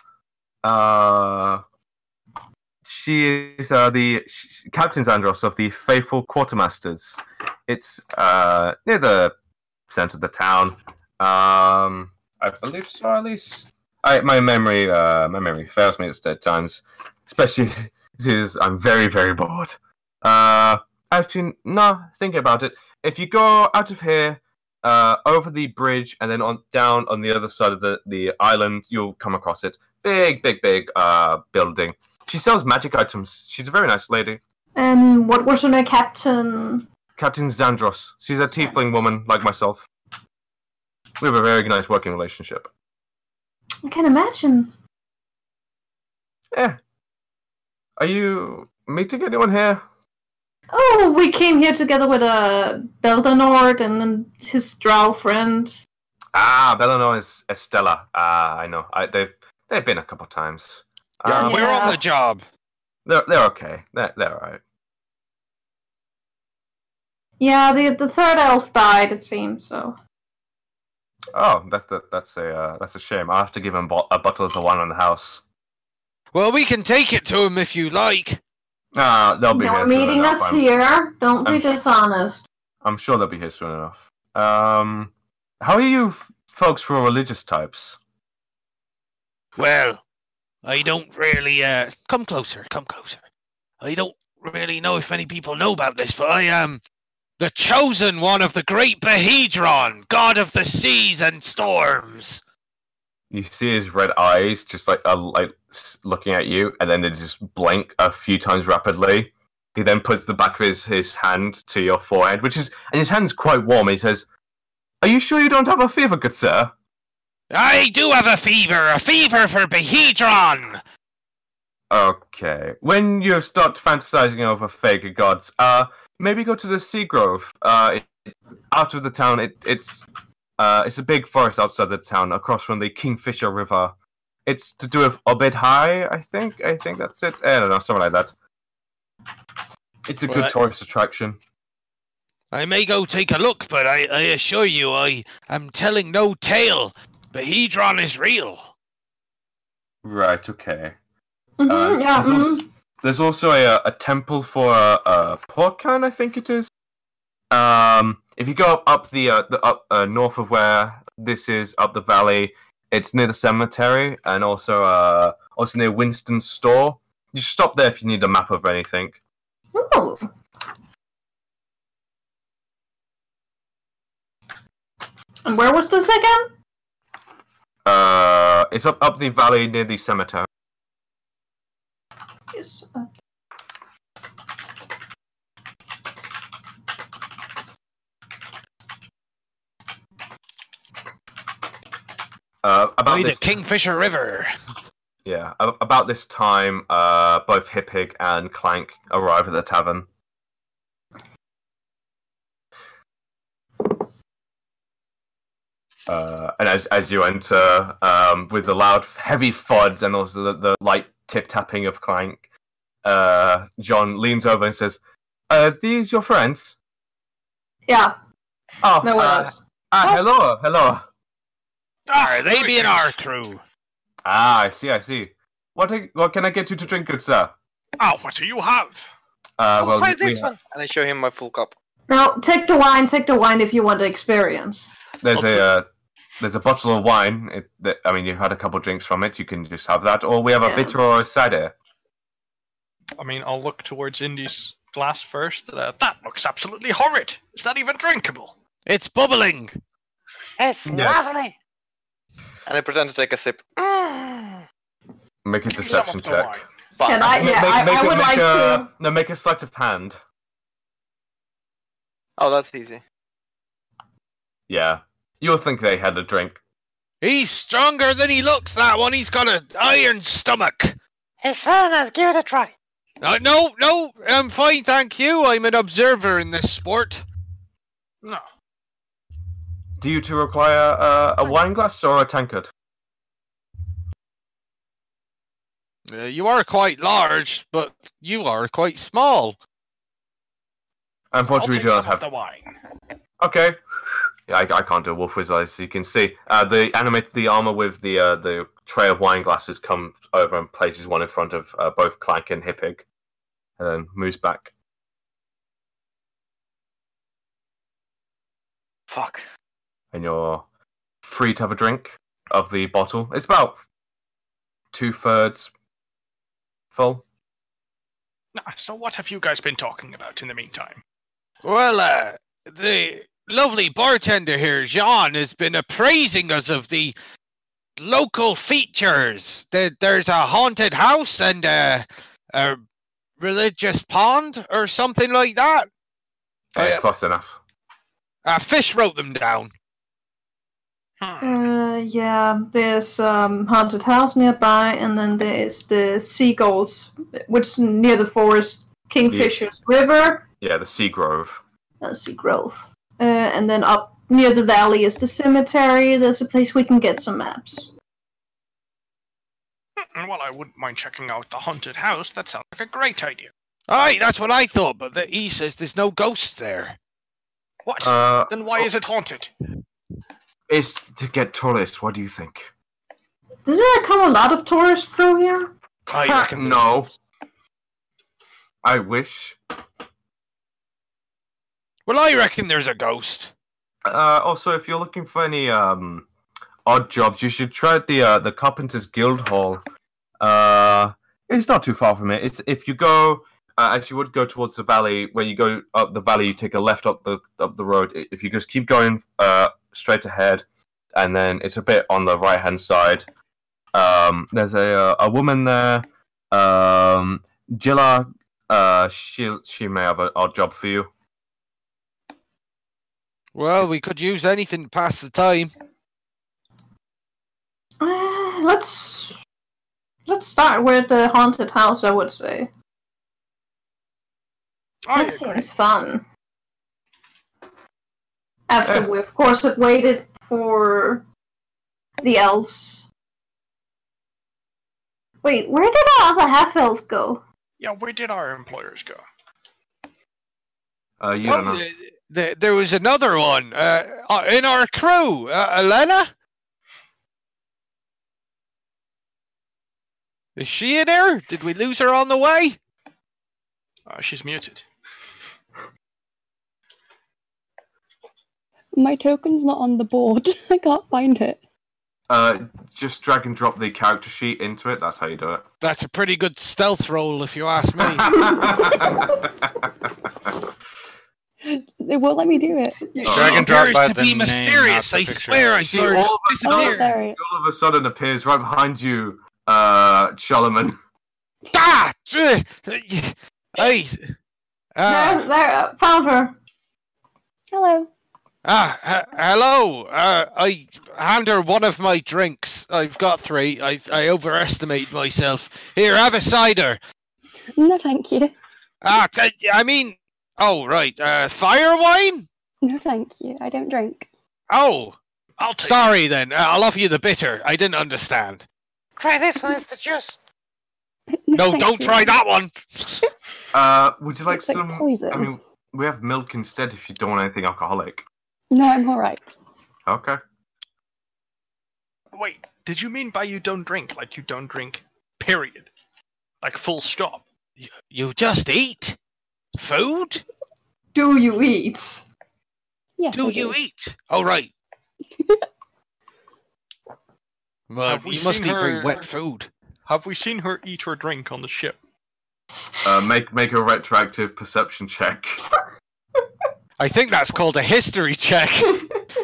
Uh, she is uh, the sh- Captain Xandros of the Faithful Quartermasters. It's uh near the center of the town. Um, I believe so, at least. I my memory uh my memory fails me at times, especially because I'm very very bored. Uh, actually, no. Think about it. If you go out of here, uh, over the bridge and then on down on the other side of the the island, you'll come across it. Big, big, big uh building. She sells magic items. She's a very nice lady. And what was her name? Captain. Captain Zandros. She's a tiefling woman like myself. We have a very nice working relationship. I can imagine. Yeah. Are you meeting anyone here? Oh, we came here together with a Beldanord and his drow friend. Ah, Bellinor is Estella. Ah, I know. I, they've they've been a couple times. Yeah, Um, we're on the job. they're they're okay. They're they're alright. Yeah, the the third elf died, it seems. So Oh, that's the, that's a uh, that's a shame. I'll have to give him bo- a bottle of the wine on the house. Well, we can take it to him if you like. Ah, they'll be here. you're meeting us I'm, here. Don't be I'm- dishonest. I'm sure they'll be here soon enough. Um, how are you f- folks for religious types? Well, I don't really. Uh, come closer. Come closer. I don't really know if many people know about this, but I am the chosen one of the great Behedron, god of the seas and storms. You see his red eyes just like uh, like looking at you, and then they just blink a few times rapidly. He then puts the back of his, his hand to your forehead, which is and his hand's quite warm. He says, "Are you sure you don't have a fever, good sir?" I do have a fever, a fever for Behedron. Okay. When you start fantasizing over fake gods, uh, maybe go to the Sea Grove. Uh, it, out of the town. It, it's uh, it's a big forest outside the town, across from the Kingfisher River. It's to do with Obad-Hai, I think. I think that's it. I don't know, something like that. It's a good Right. tourist attraction. I may go take a look, but I, I assure you, I am telling no tale. Behedron is real. Right. Okay. Mhm, Uh, yeah. there's, also, mhm. there's also a, a temple for a, uh, Porcan, I think it is. Um, if you go up, up the uh, the up uh, north of where this is, up the valley, it's near the cemetery, and also uh, also near Winston's store. You stop there if you need a map of anything. Ooh. And where was this again? Uh, it's up up the valley near the cemetery. Yes. uh, Uh, about By the this, Kingfisher River. yeah, about this time, uh, both Hippig and Clank arrive at the tavern. Uh, and as as you enter, um, with the loud, heavy thuds and also the, the light tip tapping of Clank, uh, John leans over and says, "Are these your friends?" Yeah, Oh, no one uh, else. ah, hello, hello. Are they be in our crew? Ah, I see, I see. What I- what can I get you to drink, good sir? Oh, what do you have? Uh, oh, well, try we- this we- one. And I show him my full cup. Now, take the wine, take the wine if you want the experience. There's Okay. a uh, there's a bottle of wine. It, that, I mean, you've had a couple drinks from it. You can just have that, or we have a bitter or a cider. I mean, I'll look towards Indy's glass first. Uh, that looks absolutely horrid. Is that even drinkable? It's bubbling. It's Yes. lovely. And I pretend to take a sip. Mm. Make a Give me some of deception check. wine. But Can I? Ma- Yeah, I would like a, to. No, make a sleight of hand. Oh, that's easy. Yeah, you'll think they had a drink. He's stronger than he looks, that one. He's got an iron stomach. It's fun. Let's give it a try. Uh, no, no, I'm fine, thank you. I'm an observer in this sport. No. Do you two require uh, a wine glass or a tankard? Uh, you are quite large, but you are quite small. I'll Unfortunately, take we do not have. the wine. Okay. Yeah, I, I can't do a wolf wizard, as you can see. Uh, the animate the armor with the uh, the tray of wine glasses comes over and places one in front of uh, both Clank and Hippig, and then moves back. Fuck. And you're free to have a drink of the bottle. It's about two thirds full. Nah, so what have you guys been talking about in the meantime? Well, uh, the lovely bartender here, Jean, has been appraising us of the local features. That there's a haunted house and a, a religious pond or something like that. Uh, Yeah. Close enough. Uh, Fish wrote them down. Uh, yeah, there's um haunted house nearby, and then there's the seagulls, which is near the forest, Kingfisher's River, Yeah, the Sea Grove. uh, Sea Grove, uh, and then up near the valley is the cemetery. There's a place we can get some maps. Hmm, Well, I wouldn't mind checking out the haunted house. That sounds like a great idea. Aye, that's what I thought, but the, he says there's no ghosts there. What? Uh, then why is it haunted? It's to get tourists. What do you think? Does there come a lot of tourists through here? I Ha, reckon no. I wish. Well, I reckon there's a ghost. Uh, also, if you're looking for any um, odd jobs, you should try out the uh, the Carpenters Guild Hall. Uh, it's not too far from it. It's if you go uh, as you would go towards the valley. When you go up the valley, you take a left up the up the road. If you just keep going uh, straight ahead, and then it's a bit on the right hand side. Um, there's a uh, a woman there. Um, Jilla. Uh, she she may have a odd job for you. Well, we could use anything to pass the time. let's let's start with the haunted house. I would say I that agree. seems fun. After Yeah. we, of course, have waited for the elves. Wait, where did our other half elf go? Yeah, where did our employers go? Uh, you Well, don't know. th- th- there was another one uh, uh, in our crew. Uh, Elena? Is she in there? Did we lose her on the way? Uh, she's muted. My token's not on the board. I can't find it. Uh, just drag and drop the character sheet into it. That's how you do it. That's a pretty good stealth roll, if you ask me. It won't let me do it. Drag and drop by to the be name, mysterious. the I picture. swear, I saw her just of a Oh, disappear. All of a sudden appears right behind you, uh, Charlemagne. Ah! Hey! Uh, there, there, uh, found her. Hello. Ah, he- hello. Uh, I hand her one of my drinks. I've got three. I I overestimate myself. Here, have a cider. No, thank you. Ah, t- I mean, oh right. Uh, fire wine. No, thank you. I don't drink. Oh, I'll take sorry then. Uh, I'll offer you the bitter. I didn't understand. Try this one, it's the juice. No, thank don't you. try that one. Uh, would you like Looks like some? poison. I mean, we have milk instead if you don't want anything alcoholic. No, I'm alright. Okay. Wait, did you mean by you don't drink like you don't drink? Period. Like full stop. You, you just eat food. Do you eat? Yes, Do I you eat? Oh right. well, Have we you must seen eat very her- wet food. Have we seen her eat or drink on the ship? Uh, make make a retroactive perception check. I think that's called a history check.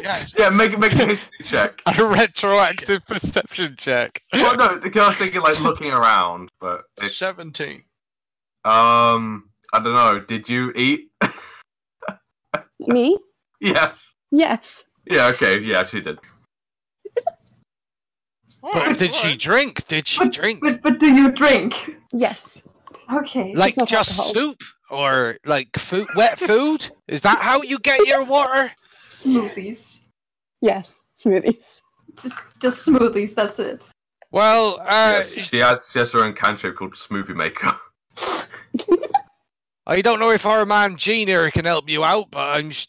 Yes. yeah, make make a history check. a retroactive perception check. Well, no, because I was thinking like looking around, but it's, 17. um, I don't know. Did you eat? Me? yes. Yes. Yeah. Okay. Yeah, she did. But did she drink? Did she But- drink? But but do you drink? Yes. Okay. Like just alcohol. soup or like food, wet food? Is that how you get your water? smoothies. Yes. Smoothies. Just just smoothies. That's it. Well, uh, Yes, she has she has her own cantrip called Smoothie Maker. I don't know if our man Gene here can help you out, but I'm. sh-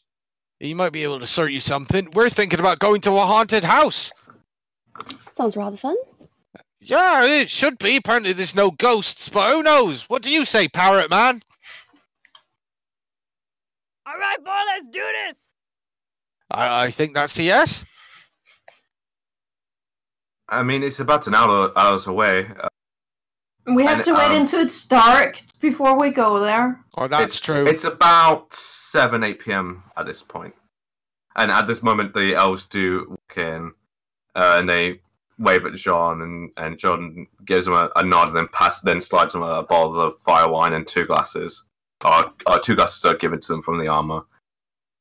He might be able to sort you something. We're thinking about going to a haunted house. Sounds rather fun. Yeah, it should be. Apparently, there's no ghosts, but who knows? What do you say, Parrot Man? All right, boy, let's do this. I, I think that's a yes. I mean, it's about an hour hours away. Uh, We have And, to wait um, until it's dark before we go there. Oh, that's it's, true. It's about seven eight p.m. at this point. point, and at this moment, the elves do walk in, uh, and they wave at John, and, and John gives him a, a nod, and then pass, then slides him a bottle of fire wine and two glasses. Or, or two glasses are given to them from the armor,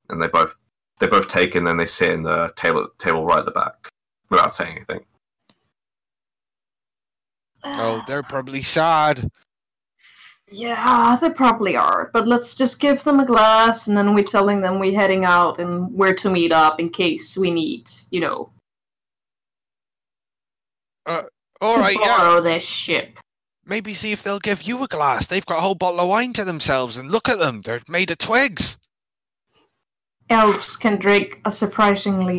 and they both they both take and then they sit in the table table right at the back without saying anything. Oh, they're probably sad. Yeah, they probably are. But let's just give them a glass, and then we're telling them we're heading out and where to meet up in case we need, you know, uh, All to right, yeah. borrow their ship. Maybe see if they'll give you a glass. They've got a whole bottle of wine to themselves, and look at them. They're made of twigs. Elves can drink a surprisingly